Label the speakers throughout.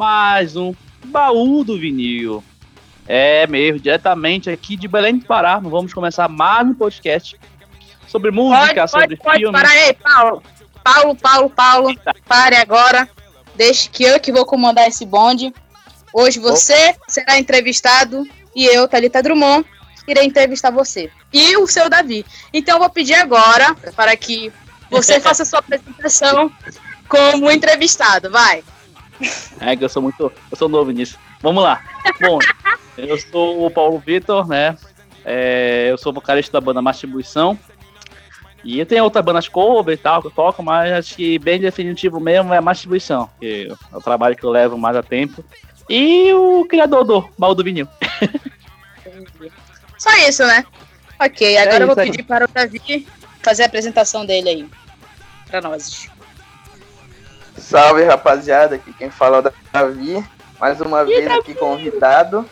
Speaker 1: mais um Baú do Vinil. É mesmo, diretamente aqui de Belém do Pará. Vamos começar mais um podcast sobre música,
Speaker 2: pode,
Speaker 1: sobre
Speaker 2: pode,
Speaker 1: filme.
Speaker 2: Para aí, Paulo. Paulo, Paulo, Paulo. Pare agora. Deixe que eu que vou comandar esse bonde. Hoje você será entrevistado e eu, Thalita Drummond, irei entrevistar você. E o seu Davi. Então eu vou pedir agora para que você faça sua apresentação como entrevistado. Vai.
Speaker 1: É que eu sou muito. Eu sou novo nisso. Vamos lá. Bom, eu sou o Paulo Vitor, né? É, eu sou vocalista da banda Mastibuição. E eu tenho outras bandas cover e tal que eu toco, mas acho que bem definitivo mesmo é a Mastibuição, que é o trabalho que eu levo mais a tempo. E o criador do Baú do Vinil.
Speaker 2: Só isso, né? Ok, agora eu vou
Speaker 1: isso aí.
Speaker 2: pedir para o Davi fazer a apresentação dele aí. Para nós.
Speaker 3: Salve rapaziada, aqui quem fala é o Davi, mais uma vez aqui convidado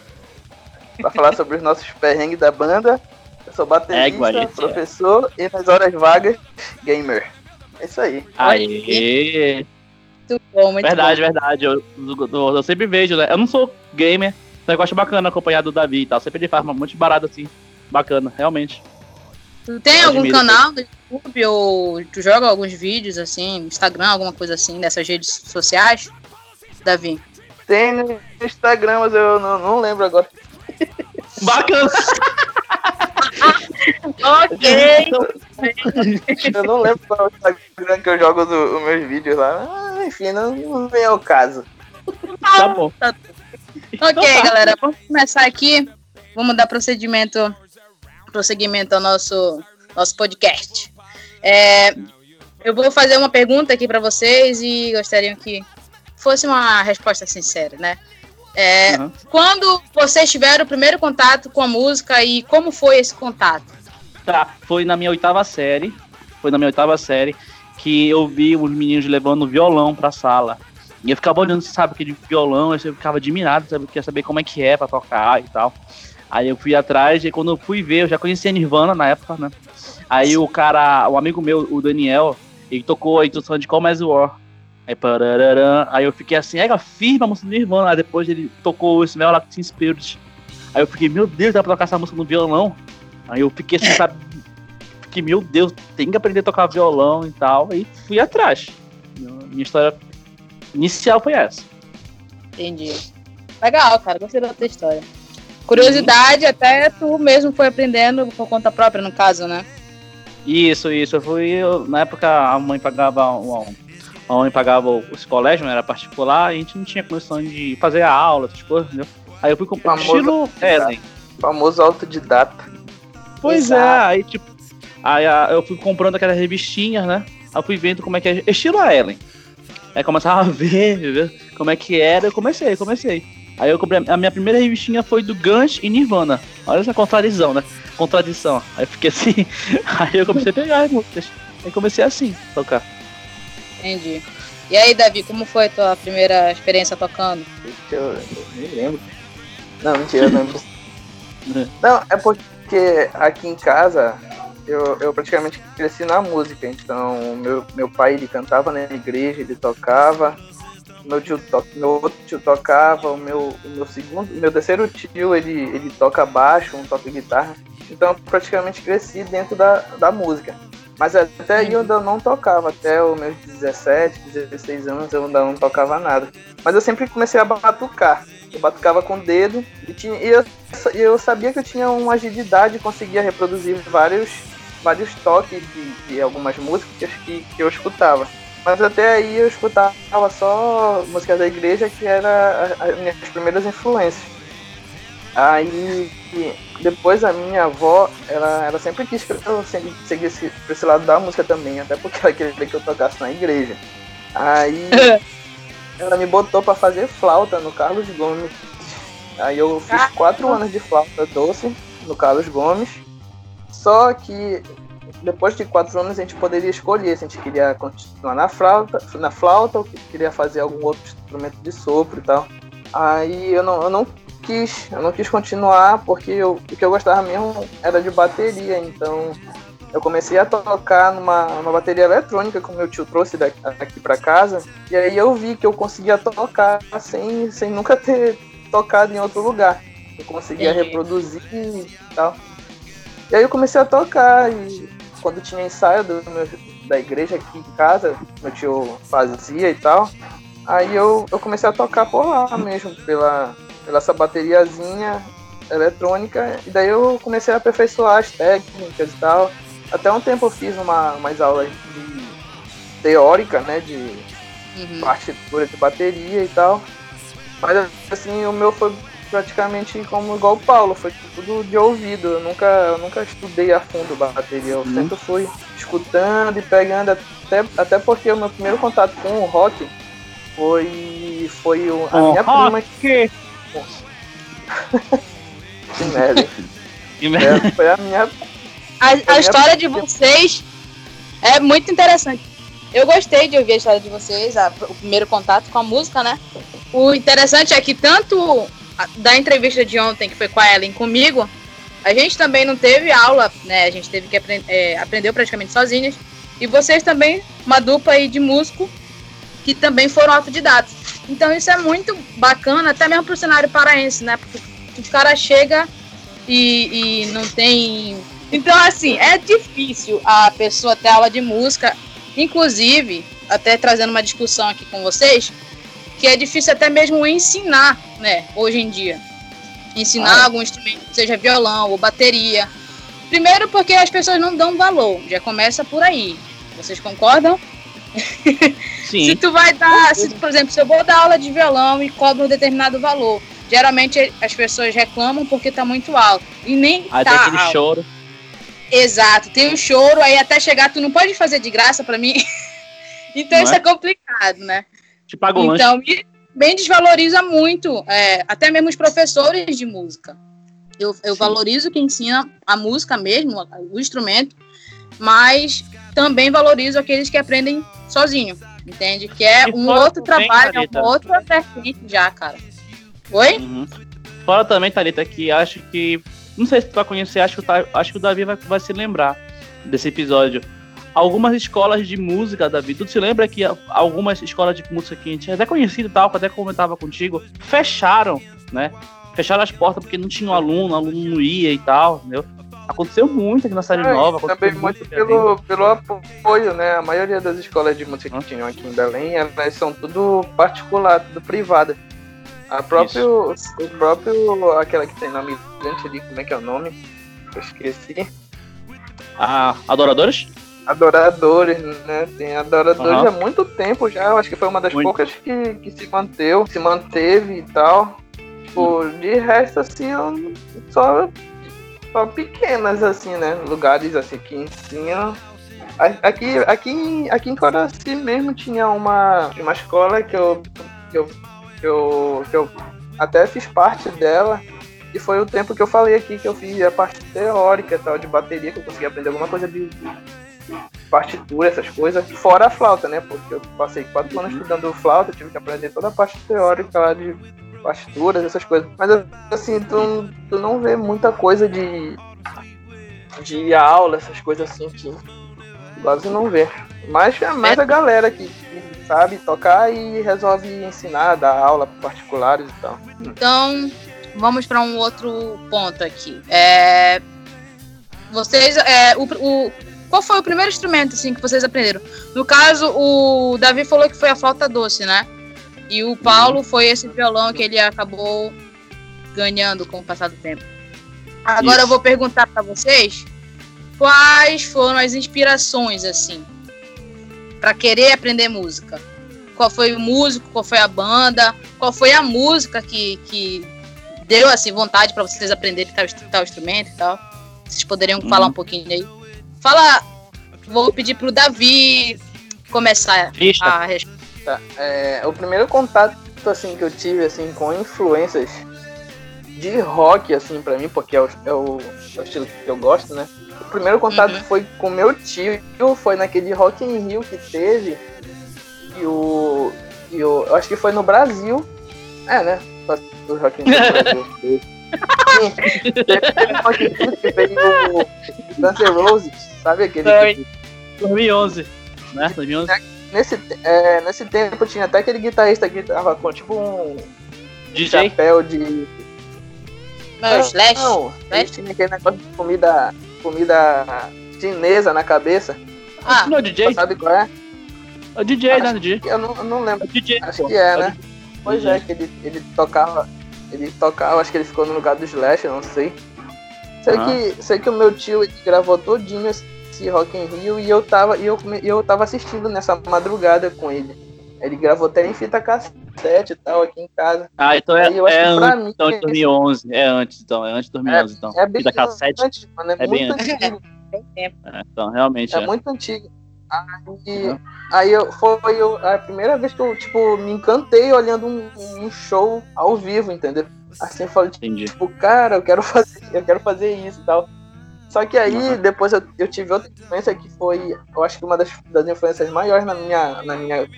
Speaker 3: para falar sobre os nossos perrengues da banda. Eu sou baterista,
Speaker 1: é.
Speaker 3: professor e nas horas vagas, gamer. É isso aí.
Speaker 1: Aê!
Speaker 2: Muito bom, muito
Speaker 1: Verdade,
Speaker 2: bom.
Speaker 1: verdade. Eu, eu- eu sempre vejo, né? Eu não sou gamer, mas eu acho bacana acompanhar do Davi e tal. Sempre ele faz uma muito barato assim. Bacana, realmente.
Speaker 2: Tu tem algum
Speaker 1: admiro
Speaker 2: canal do YouTube ou tu joga alguns vídeos assim, Instagram, alguma coisa assim, dessas redes sociais? Davi.
Speaker 3: Tem no Instagram, mas eu não, não lembro agora.
Speaker 1: Bacana!
Speaker 2: Ok.
Speaker 3: Eu não lembro qual é o Instagram que eu jogo do- os meus vídeos lá. Ah, enfim, não, não vem ao caso.
Speaker 1: tá bom.
Speaker 2: Ok, galera, vamos começar aqui. Vamos dar procedimento, prosseguimento ao nosso, nosso podcast. É, eu vou fazer uma pergunta aqui para vocês e gostariam que fosse uma resposta sincera, né? É,
Speaker 1: Uhum.
Speaker 2: Quando vocês tiveram o primeiro contato com a música e como foi esse contato?
Speaker 1: Tá, foi na minha oitava série. Foi na minha oitava série que eu vi os meninos levando violão pra sala. E eu ficava olhando, sabe, aquele violão, eu ficava admirado, sabe, queria saber como é que é pra tocar e tal. Aí eu fui atrás e quando eu fui ver, eu já conhecia Nirvana na época, né? Aí o cara, o amigo meu, o Daniel, ele tocou a introdução de As You Are. Aí, parararã, aí eu fiquei assim, é, firme a música do Nirvana. Aí depois ele tocou o Smell Like Teen Spirit. Aí eu fiquei, meu Deus, dá pra tocar essa música no violão? Aí eu fiquei assim, sabe? Fiquei, meu Deus, tem que aprender a tocar violão e tal. Aí fui atrás. Minha história inicial foi essa.
Speaker 2: Entendi. Legal, cara, gostei da tua história. Curiosidade, até tu mesmo foi aprendendo por conta própria, no caso, né?
Speaker 1: Isso, isso. Eu fui. eu- na época a mãe pagava um. A mãe pagava os colégios, né, era particular, e a gente não tinha condição de fazer a aula, essas coisas, entendeu? Aí eu fui comprar
Speaker 3: Famoso
Speaker 1: estilo Ellen.
Speaker 3: Famoso autodidata.
Speaker 1: Pois é,
Speaker 2: Exato.
Speaker 1: aí tipo. Aí a- eu fui comprando aquelas revistinhas, né? Aí eu fui vendo como é que é. Estilo a Ellen. Aí começava a ver, ver como é que era, eu comecei, comecei. Aí eu comprei. A minha primeira revistinha foi do Guns e Nirvana. Olha essa contradição, né? Contradição. Aí eu fiquei assim. Aí eu comecei a pegar as músicas. Aí comecei assim, tocar.
Speaker 2: Entendi. E aí, Davi, como foi a tua primeira experiência tocando?
Speaker 3: Eu, eu nem lembro. Não, mentira, eu lembro. Não, é porque aqui em casa eu, eu praticamente cresci na música, então meu, meu pai ele cantava na igreja, ele tocava, meu tio meu outro tio tocava, o meu, o meu segundo, meu terceiro tio ele, ele toca baixo, um toca guitarra, então praticamente cresci dentro da, da música. Mas até aí eu ainda não tocava, até os meus 17, 16 anos eu ainda não tocava nada. Mas eu sempre comecei a batucar. Eu batucava com o dedo e, tinha, e eu, eu sabia que eu tinha uma agilidade conseguia reproduzir vários, vários toques de, de algumas músicas que, que eu escutava. Mas até aí eu escutava só músicas da igreja, que era as minhas primeiras influências. Aí depois a minha avó, ela, ela sempre quis que eu seguisse pra esse lado da música também, até porque ela queria que eu tocasse na igreja. Aí ela me botou pra fazer flauta no Carlos Gomes. Aí eu fiz quatro anos de flauta doce no Carlos Gomes. Só que depois de quatro anos a gente poderia escolher se a gente queria continuar na flauta, na flauta ou que queria fazer algum outro instrumento de sopro e tal. Aí eu não, eu não quis, eu não quis continuar porque eu, o que eu gostava mesmo era de bateria, então eu comecei a tocar numa, numa bateria eletrônica que o meu tio trouxe daqui, aqui para casa. E aí eu vi que eu conseguia tocar sem, sem nunca ter tocado em outro lugar. Eu conseguia reproduzir e tal. E aí eu comecei a tocar e quando tinha ensaio meu, da igreja aqui em casa, meu tio fazia e tal. Aí eu, eu comecei a tocar por lá mesmo, pela, pela essa bateriazinha eletrônica, e daí eu comecei a aperfeiçoar as técnicas e tal. Até um tempo eu fiz uma, umas aulas de teórica, né, de uhum. partitura de bateria e tal. Mas assim, o meu foi praticamente como igual o Paulo, foi tudo de ouvido. Eu nunca, eu nunca estudei a fundo bateria, eu uhum. sempre fui escutando e pegando, até, até porque o meu primeiro contato com o rock foi, foi o, a minha rock. prima que. que merda. Que merda. É, foi a minha.
Speaker 2: A, a história de vocês é muito interessante. Eu gostei de ouvir a história de vocês, a, o primeiro contato com a música, né? O interessante é que tanto da entrevista de ontem, que foi com a Ellen comigo, a gente também não teve aula, né? A gente teve que aprender, é, aprendeu praticamente sozinhas. E vocês também, uma dupla aí de músico, que também foram autodidatos. Então isso é muito bacana, até mesmo para o cenário paraense, né? Porque o cara chega e, e não tem. Então, assim, é difícil a pessoa ter aula de música, inclusive, até trazendo uma discussão aqui com vocês, que é difícil até mesmo ensinar, né, hoje em dia. Ensinar ah, é. algum instrumento, seja violão ou bateria. Primeiro porque as pessoas não dão valor, já começa por aí. Vocês concordam? Sim. se tu vai dar, se, por exemplo, se eu vou dar aula de violão e cobro um determinado valor, geralmente as pessoas reclamam porque tá muito alto. E nem
Speaker 1: aí
Speaker 2: tá
Speaker 1: tem aquele alto. choro.
Speaker 2: Exato, tem o um choro, aí até chegar, tu não pode fazer de graça para mim. então não isso é? é? complicado, né?
Speaker 1: Te paga
Speaker 2: então, lanche. bem desvaloriza muito, é, até mesmo os professores de música. Eu, eu valorizo quem ensina a música mesmo, o instrumento, mas também valorizo aqueles que aprendem sozinho, entende? Que é um outro trabalho, é uma outra vertente já, cara. Oi? Uhum.
Speaker 1: Fora também, Thalita, que acho que. Não sei se tu vai conhecer, acho que, acho que o Davi vai, vai se lembrar desse episódio. Algumas escolas de música, Davi, tu se lembra que algumas escolas de música que a gente até conhecido e tal, que até comentava contigo, fecharam, né? Fecharam as portas porque não tinha um aluno, o aluno não ia e tal, entendeu? Aconteceu muito aqui na série é, nova.
Speaker 3: Também muito, pelo, pelo apoio, né? A maioria das escolas de música que tinham aqui em Belém, elas são tudo particular, tudo privada. A próprio, o próprio, aquela que tem nome grande ali, como é que é o nome? Eu esqueci.
Speaker 1: Ah, Adoradores?
Speaker 3: Adoradores, né? Tem Adoradores uhum. há muito tempo já. Eu acho que foi uma das muito. poucas que, que se manteve, se manteve e tal. Tipo, de resto, assim, eu só só pequenas, assim, né? Lugares assim que ensinam. Aqui, aqui, aqui em Coraci mesmo tinha uma, uma escola que eu, que eu, que eu, que eu até fiz parte dela. E foi o tempo que eu falei aqui que eu fiz a parte teórica tal, de bateria, que eu consegui aprender alguma coisa de, partitura, essas coisas, fora a flauta, né? Porque eu passei quatro anos estudando flauta, tive que aprender toda a parte teórica lá de partituras, essas coisas. Mas assim, tu, tu não vê muita coisa de, de aula, essas coisas assim que quase não vê. Mas é mais a galera que, que sabe tocar e resolve ensinar, dar aula particulares e tal.
Speaker 2: Então, vamos para um outro ponto aqui. É, vocês, é, o, o, qual foi o primeiro instrumento assim que vocês aprenderam? No caso, o Davi falou que foi a flauta doce, né? E o Paulo foi esse violão que ele acabou ganhando com o passar do tempo. Agora Isso. eu vou perguntar para vocês quais foram as inspirações assim para querer aprender música. Qual foi o músico, qual foi a banda, qual foi a música que, que deu assim vontade para vocês aprenderem tal, tal instrumento e tal. Vocês poderiam hum. falar um pouquinho aí? Fala, vou pedir pro Davi começar
Speaker 3: Vista. a responder. Tá. É, o primeiro contato assim que eu tive assim com influências de rock assim para mim, porque é o, é, o, é o, estilo que eu gosto, né? O primeiro contato uhum. foi com meu tio, foi naquele Rock in Rio que teve e o, e o eu acho que foi no Brasil. É, né? O Rock in Rio Brasil. Que veio o Guns N' Roses, sabe aquele?
Speaker 1: Foi. 2011, né? 2011.
Speaker 3: Nesse, é, nesse tempo tinha até aquele guitarrista que tava com tipo um
Speaker 1: DJ.
Speaker 3: chapéu de.
Speaker 2: Não, Slash.
Speaker 3: Não, ele
Speaker 2: Slash?
Speaker 3: tinha aquele negócio de comida, comida chinesa na cabeça.
Speaker 2: Ah,
Speaker 1: Não, é o DJ.
Speaker 3: Sabe qual é?
Speaker 1: É o DJ, né? O DJ.
Speaker 3: Eu não, eu não
Speaker 1: É
Speaker 3: lembro.
Speaker 1: o DJ.
Speaker 3: Acho que é, né? Pois é, que ele, ele tocava. Ele tocava, acho que ele ficou no lugar do Slash, eu não sei. Sei,
Speaker 1: Ah.
Speaker 3: que, sei que o meu tio gravou todinho esse Rock in Rio e eu tava, e eu, eu tava assistindo nessa madrugada com ele. Ele gravou até em fita cassete e tal aqui em casa.
Speaker 1: Ah, então é, é antes
Speaker 3: mim
Speaker 1: então, de
Speaker 3: esse-
Speaker 1: 2011. É antes, então. É antes de 2011, então.
Speaker 3: É bem
Speaker 1: Fita cassete.
Speaker 3: antigo, mano, é,
Speaker 1: É bem
Speaker 3: muito
Speaker 1: antes.
Speaker 3: antigo.
Speaker 2: tempo.
Speaker 1: É, então, realmente.
Speaker 3: É
Speaker 1: É.
Speaker 3: muito antigo. Aí,
Speaker 1: Uhum.
Speaker 3: aí eu, foi eu- a primeira vez que eu, tipo, me encantei olhando um, um show ao vivo, entendeu? Assim, eu falei,
Speaker 1: Entendi.
Speaker 3: tipo, cara, eu quero fazer, eu quero fazer isso e tal. Só que aí,
Speaker 1: Uhum.
Speaker 3: depois eu, eu tive outra influência que foi, eu acho que uma das, das influências maiores na minha, na minha,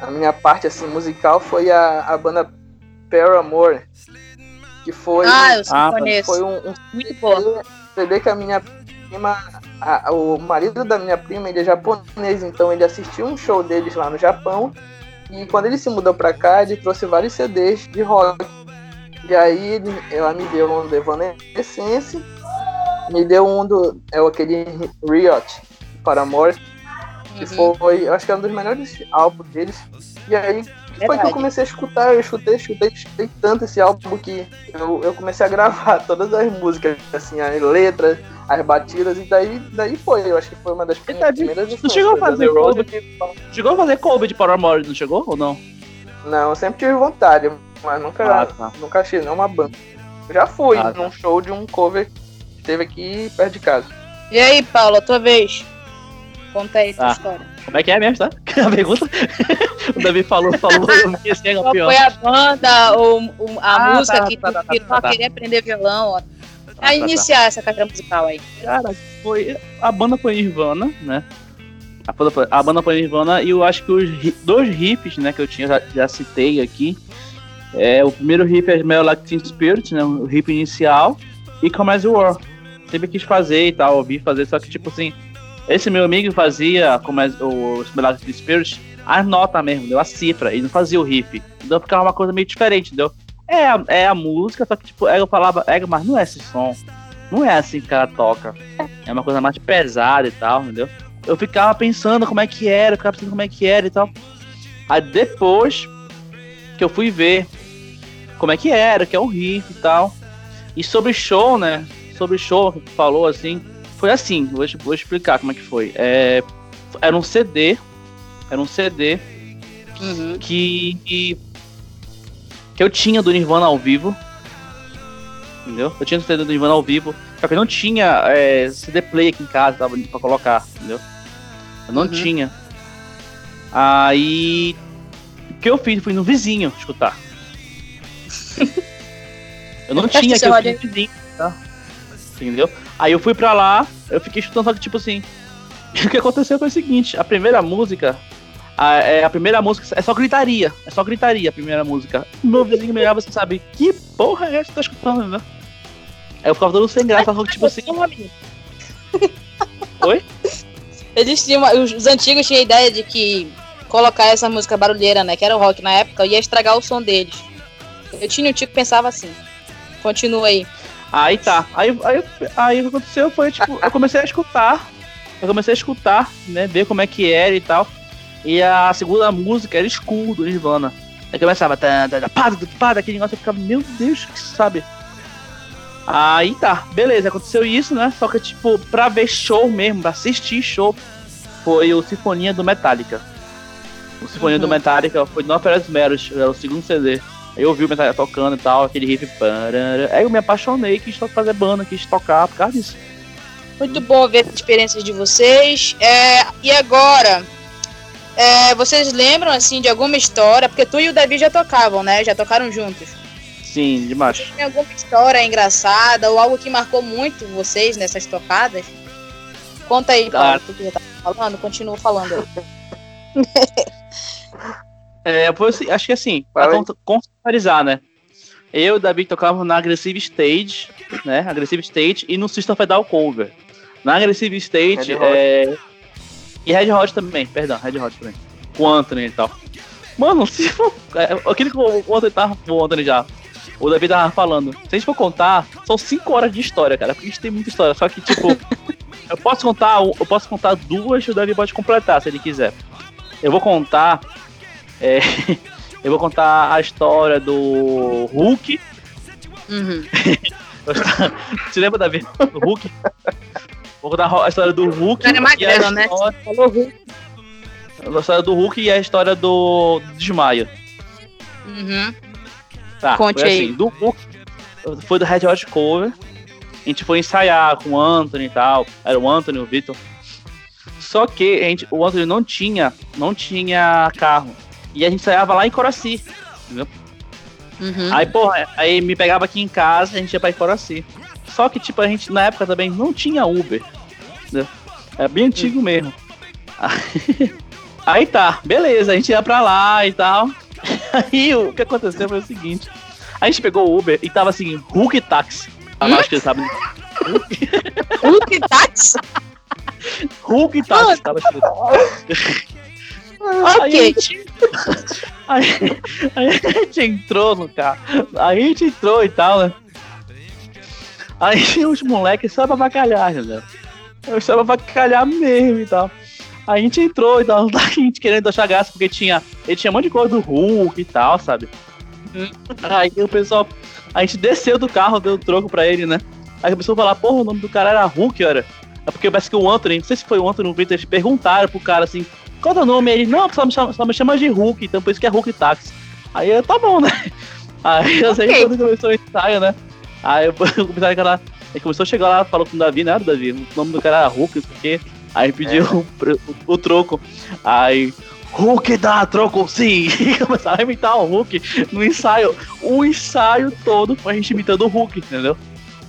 Speaker 3: na minha parte, assim, musical foi a, a banda Paramore. Que foi,
Speaker 2: Ah, eu sei
Speaker 1: Ah,
Speaker 2: conheço.
Speaker 3: foi um, um
Speaker 2: Muito boa.
Speaker 3: CD que a minha prima, a- o marido da minha prima, ele é japonês, então ele assistiu um show deles lá no Japão. E quando ele se mudou pra cá, ele trouxe vários CDs de rock. E aí ele, ela me deu um do Evanescence, me deu um do. É aquele Riot Paramore, que
Speaker 2: Uhum.
Speaker 3: foi, eu acho que é um dos melhores álbuns deles. E aí foi que
Speaker 2: Verdade.
Speaker 3: eu comecei a escutar, eu escutei, escutei, escutei tanto esse álbum que eu, eu comecei a gravar todas as músicas, assim, as letras, as batidas, e daí, daí foi, eu acho que foi uma das
Speaker 1: Eita,
Speaker 3: primeiras
Speaker 1: tu chegou a fazer
Speaker 3: Guns N' Roses
Speaker 1: cover?
Speaker 3: e-
Speaker 1: Chegou a fazer cover de Paramore, não chegou ou não?
Speaker 3: Não, eu sempre tive vontade, mas nunca,
Speaker 1: Ah, tá.
Speaker 3: nunca achei nenhuma banda. Eu já fui
Speaker 1: Ah, tá.
Speaker 3: num show de um cover que teve aqui perto de casa.
Speaker 2: E aí, Paulo, a tua vez. Conta aí tua
Speaker 1: Ah.
Speaker 2: história.
Speaker 1: Como é que é mesmo, tá? A pergunta? o Davi falou, falou, eu me esqueci, é
Speaker 2: Qual foi a banda ou, ou a
Speaker 1: Ah,
Speaker 2: música
Speaker 1: tá,
Speaker 2: que
Speaker 1: tá,
Speaker 2: tu
Speaker 1: tá, tá, tá, tá.
Speaker 2: querer aprender violão? Ó, a iniciar essa carreira musical aí.
Speaker 1: Cara, foi. A banda foi Nirvana, né? A banda foi, a banda foi Nirvana e eu acho que os dois riffs, né, que eu tinha, já, já citei aqui. É, o primeiro riff é Smell Like Teen Spirit, né? O riff inicial. E Come As You. Sempre quis fazer e tal, ouvi fazer, só que tipo assim. Esse meu amigo fazia como é, o Smell Like Teen Spirit, a nota mesmo, deu a cifra, ele não fazia o riff. Então ficava uma coisa meio diferente, entendeu? É, a- é a música, só que tipo, eu falava, é, mas não é esse som. Não é assim que cara toca. É uma coisa mais pesada e tal, entendeu? Eu ficava pensando como é que era, eu ficava pensando como é que era e tal. Aí depois que eu fui ver como é que era, que é o riff e tal. E sobre show, né? Sobre show que tu falou assim, foi assim, vou, vou explicar como é que foi. É, era um CD, era um CD
Speaker 2: Uhum.
Speaker 1: que que eu tinha do Nirvana ao vivo. Entendeu? Eu tinha o CD do Nirvana ao vivo. Só que eu não tinha é, CD play aqui em casa tava, pra colocar, entendeu? Eu não
Speaker 2: Uhum.
Speaker 1: tinha. Aí. O que eu fiz? Fui no vizinho escutar. eu não tinha eu fui no vizinho, tá? Entendeu? Aí eu fui pra lá, eu fiquei escutando, só que tipo assim. o que aconteceu foi o seguinte: a primeira música a, é, a primeira música é só gritaria. É só gritaria a primeira música. Meu vizinho me olhava assim, sabe? Que porra é essa que tá escutando, né? Aí eu ficava todo sem graça, só que tipo assim. Oi?
Speaker 2: Eles tinham, os antigos tinham a ideia de que colocar essa música barulheira, né, que era o rock na época, ia estragar o som deles. Eu tinha um tio que pensava assim. Continua aí.
Speaker 1: Aí tá. Aí, aí, aí o que aconteceu foi, tipo, eu comecei a escutar. Eu comecei a escutar, né? Ver como é que era e tal. E a segunda música era School do Nirvana. Aí começava, tá, tá, pá, pá, daquele negócio, eu ficava, meu Deus, que sabe? Aí tá, beleza, aconteceu isso, né? Só que, tipo, pra ver show mesmo, pra assistir show, foi o Sinfonia do Metallica. O Sinfonia do
Speaker 2: Uhum.
Speaker 1: Metallica foi no Operas Meros, era o segundo CD. Aí eu vi o Metallica tocando e tal, aquele riff. parará. Aí eu me apaixonei, quis fazer banda, quis tocar por causa disso.
Speaker 2: Muito bom ver as experiências de vocês. É, e agora, é, vocês lembram assim de alguma história? Porque tu e o Davi já tocavam, né? Já tocaram juntos.
Speaker 1: Sim, demais.
Speaker 2: Tem alguma história engraçada ou algo que marcou muito vocês nessas tocadas? Conta aí, Paulo. Tu que já tá falando, continua falando aí.
Speaker 1: É, assim, acho que assim, pra contextualizar, né? Eu e o Davi tocávamos na Aggressive Stage, né? Aggressive Stage e no System Fedal Cover. Na Aggressive Stage é... e Red Hot também, perdão, Red Hot também. Com o Anthony e tal. Mano, se for. é, Aquilo que o Anthony tava. O Anthony já. O Davi tava falando. Se a gente for contar, são 5 horas de história, cara. Porque a gente tem muita história. Só que, tipo, eu posso contar. Eu posso contar duas e o Davi pode completar, se ele quiser. Eu vou contar. é, eu vou contar a história do Hulk.
Speaker 2: Uhum.
Speaker 1: Você lembra, Davi? Do Hulk? Vou contar a história do Hulk.
Speaker 2: Cara é
Speaker 1: e a
Speaker 2: magrelo, né?
Speaker 1: história-
Speaker 2: Falou Hulk.
Speaker 1: A história do Hulk e a história do desmaio.
Speaker 2: Uhum.
Speaker 1: Tá,
Speaker 2: Conte
Speaker 1: foi
Speaker 2: aí.
Speaker 1: assim, do Hulk, foi do Red Hot Cover. A gente foi ensaiar com o Anthony e tal. Era o Anthony, o Vitor. Só que a gente, o Anthony não tinha, não tinha carro. E a gente ensaiava lá em Coraci.
Speaker 2: Uhum.
Speaker 1: Aí, porra, aí me pegava aqui em casa, a gente ia pra Coraci. Só que, tipo, a gente na época também não tinha Uber. Entendeu? Era bem antigo mesmo. Aí, aí tá, beleza, a gente ia pra lá e tal. Aí o que aconteceu foi o seguinte: a gente pegou o Uber e tava assim, Hulk Taxi.
Speaker 2: Hum?
Speaker 1: Acho que eles sabem.
Speaker 2: Hulk táxi?
Speaker 1: Hulk Taxi tava escrito. Aí a gente, aí, aí a gente entrou no carro. Aí a gente entrou e tal, né? Aí os moleques só pra bacalhar, entendeu? Eu só pra bacalhar mesmo e tal. A gente entrou e tal, a gente querendo achar graça, porque tinha. Ele tinha um monte de coisa do Hulk e tal, sabe?
Speaker 2: Hum.
Speaker 1: Aí o pessoal. A gente desceu do carro, deu troco pra ele, né? Aí a pessoa falar, porra, o nome do cara era Hulk, olha. É porque parece que o Anthony, não sei se foi o Anthony ou o Victor, eles perguntaram pro cara assim, qual é o nome? Ele, não, só me chama, só me chama de Hulk, então por isso que é Hulk Táxi. Aí eu, tá bom, né? Aí eu sei
Speaker 2: Ok.
Speaker 1: quando começou o ensaio, né? Aí eu comecei a cara. Ele começou a chegar lá, falou com o Davi, né? Era o Davi, o nome do cara era Hulk, não sei o quê. Aí pediu o, o- o troco. Aí. Hulk dá troco sim! E começaram a imitar o Hulk no ensaio. O ensaio todo foi a gente imitando o Hulk, entendeu?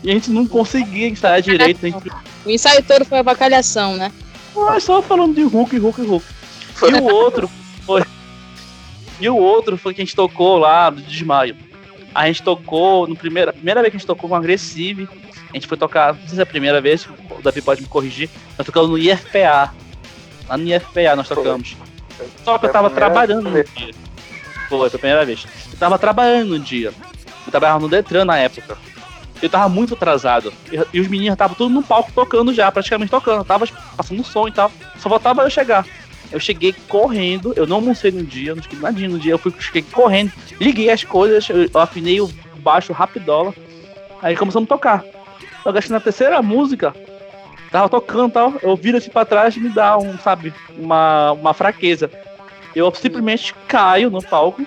Speaker 1: E a gente não conseguia ensaiar direito. A gente
Speaker 2: O ensaio todo foi a bacalhação, né?
Speaker 1: ah, só falando de Hulk, Hulk, Hulk. E o outro foi. E o outro foi que a gente tocou lá do Desmaio. A gente tocou, no primeiro, a primeira vez que a gente tocou com Agressive, a gente foi tocar, não sei se é a primeira vez, o Davi pode me corrigir, nós tocamos no IFPA. Lá no IFPA nós tocamos. Só que eu tava trabalhando no dia. Foi, foi a primeira vez. Eu tava trabalhando no dia. Eu trabalhava no Detran na época. Eu tava muito atrasado. E, os meninos estavam tudo no palco tocando já, praticamente tocando. Eu tava passando som e tal. Só faltava eu chegar. Eu cheguei correndo, eu não almocei no dia, não fiquei nadinha no dia, eu fui, cheguei correndo, liguei as coisas, eu afinei o baixo rapidola, aí começamos a tocar. Que acho que na terceira música, tava tocando e tal, eu viro assim pra trás e me dá um, sabe, uma, uma fraqueza. Eu simplesmente caio no palco,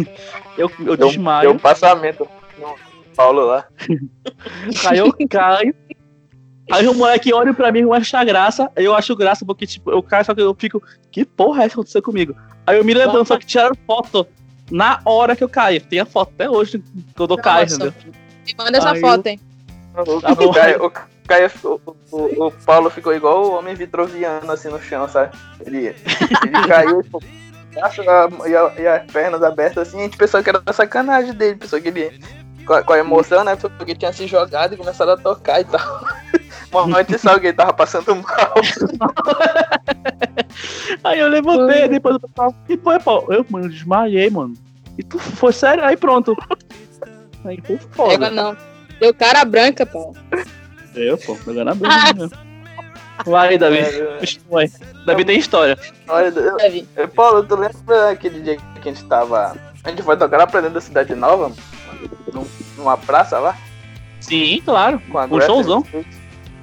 Speaker 1: eu, eu
Speaker 3: Deu,
Speaker 1: desmaio.
Speaker 3: deu um passamento no Paulo lá.
Speaker 1: Aí eu caio. Aí o moleque olha pra mim e acha graça. Eu acho graça porque, tipo, eu caio, só que eu fico, que porra é essa que aconteceu comigo? Aí eu me levanto, só que tiraram foto na hora que eu caio. Tem a foto até hoje quando eu caio, entendeu?
Speaker 2: Me manda essa
Speaker 1: Aí
Speaker 2: foto, hein?
Speaker 3: O,
Speaker 1: Tá
Speaker 3: o, Caio, o, Caio- o- o- o Paulo ficou igual o homem vitroviano assim no chão, sabe? Ele, ele caiu tipo, braço e, a- e as pernas abertas assim, a gente pensou que era sacanagem dele, pensou que ele. Com a, com a emoção, né? Pensou que ele tinha se jogado e começado a tocar e tal. Uma que ele tava passando mal.
Speaker 1: Aí eu levantei, depois o pessoal, e foi, pô, eu, mano, desmaiei, mano. E tu foi sério? Aí pronto. Aí foi foda.
Speaker 2: não. Deu cara branca, pô.
Speaker 1: Eu, pô, pegando a bunda. Vai, Davi. Vai. Davi tem história.
Speaker 3: Olha, eu-
Speaker 2: Davi.
Speaker 3: eu- Paulo, tu lembra aquele dia que a gente tava. A gente foi tocar lá pra dentro da cidade nova? Num- Numa praça lá?
Speaker 1: Sim, claro.
Speaker 3: Com a
Speaker 1: Um
Speaker 3: Greta
Speaker 1: showzão.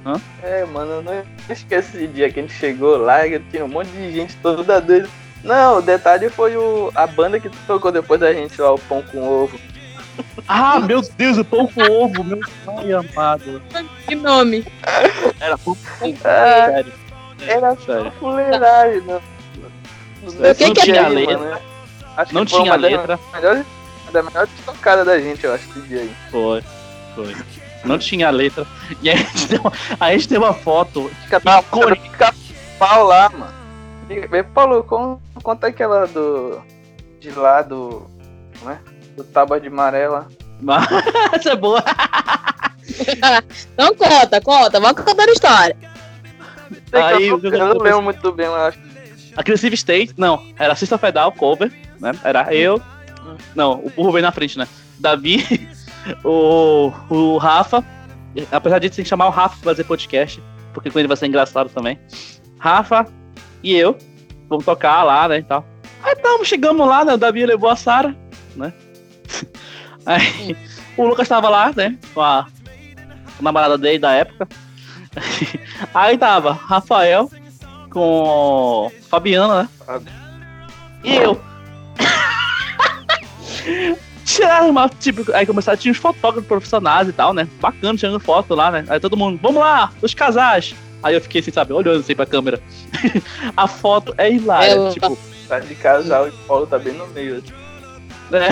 Speaker 1: Hã?
Speaker 3: É, mano, eu não esqueço esse dia que a gente chegou lá e tinha um monte de gente toda doida. Não, o detalhe foi o, a banda que tocou depois da gente lá, o Pão com Ovo.
Speaker 1: Ah, meu Deus, o pão com ovo, meu pai amado.
Speaker 2: Que nome?
Speaker 1: Era pão com ovo, sério.
Speaker 3: Era
Speaker 1: Sério.
Speaker 3: fuleiragem, não.
Speaker 2: O que
Speaker 1: não
Speaker 2: que é
Speaker 1: tinha letra,
Speaker 3: mano, Acho
Speaker 1: não
Speaker 3: que foi
Speaker 1: tinha letra.
Speaker 3: uma das melhores tocadas da gente, eu acho, esse dia aí.
Speaker 1: Foi, foi. Não tinha letra. E aí a gente deu uma, a gente deu uma foto.
Speaker 3: Fica tava
Speaker 1: Icônico.
Speaker 3: fica pau lá, mano. Vê, Paulo, con- conta aquela do. De lá do. Como é? Do Tábua de Amarela.
Speaker 1: Mas essa é boa.
Speaker 2: Então conta, conta, vamos contando a história.
Speaker 1: Aí,
Speaker 3: eu, eu não lembro muito bem, mas acho que
Speaker 1: Aggressive State, não, era System of a Down, cover, né? Era eu, não, o burro veio na frente, né? Davi, o, o Rafa, apesar de tem que chamar o Rafa pra fazer podcast, porque com ele vai ser engraçado também. Rafa e eu, vamos tocar lá, né, e tal. Aí tamo, chegamos lá, né, o Davi levou a Sara, né? Aí o Lucas tava lá, né, com a, com a namorada dele da época. Aí tava Rafael com Fabiana, né? E eu. Tiraram uma, tipo, aí começaram, tinha uns fotógrafos profissionais e tal, né? Bacana, tirando foto lá, né? Aí todo mundo, vamos lá, os casais. Aí eu fiquei assim, sabe, olhando assim pra câmera. a foto é hilária,
Speaker 2: Eu-
Speaker 1: tipo,
Speaker 3: tá de casal e o Paulo tá bem no meio. assim.
Speaker 1: Né?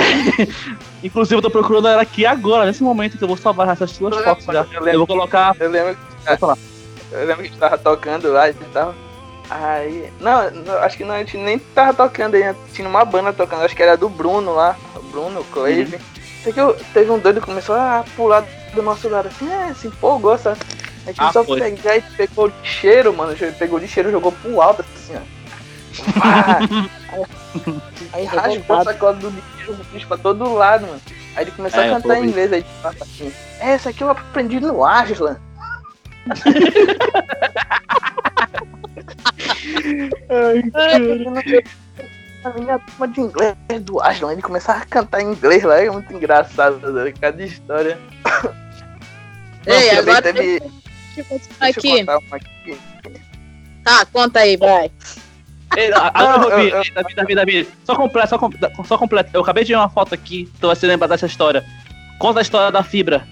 Speaker 1: Inclusive eu tô procurando ela aqui agora, nesse momento que eu vou salvar essas duas
Speaker 3: Eu
Speaker 1: fotos já.
Speaker 3: lembro.
Speaker 1: Eu vou colocar.
Speaker 3: Eu lembro,
Speaker 1: falar.
Speaker 3: eu lembro que a gente tava tocando lá e tal. Aí. Não, não, acho que não, a gente nem tava tocando aí. Tinha uma banda tocando, acho que era do Bruno lá. O Bruno, o Cleve. Sei que eu, teve um doido que começou a pular do nosso lado assim, é, se empolgou, sabe? A gente
Speaker 1: Ah,
Speaker 3: só
Speaker 1: foi.
Speaker 3: pegar e pegou o lixeiro, mano. Pegou o lixeiro e jogou pro alto, assim, ó. Ah, aí rasgou a sacola do lixo, o lixo pra todo lado, mano. Aí ele começou
Speaker 1: É,
Speaker 3: a cantar em inglês, aí tipo assim, é, essa aqui eu aprendi no Aslan. A minha turma de inglês do Aslan, ele começava a cantar em inglês lá, é muito engraçado, né? cada história.
Speaker 2: Ei,
Speaker 3: também
Speaker 2: agora
Speaker 3: teve-
Speaker 2: deixa eu continuar
Speaker 3: Deixa eu
Speaker 2: aqui.
Speaker 3: aqui.
Speaker 2: Tá, conta aí, vai.
Speaker 1: Ei, a-
Speaker 3: Não, eu- eu-
Speaker 1: ei, Davi, Davi, Davi, só completa, só, com- só completa. Eu acabei de ver uma foto aqui, tu vai se lembrar dessa história. Conta a história da fibra.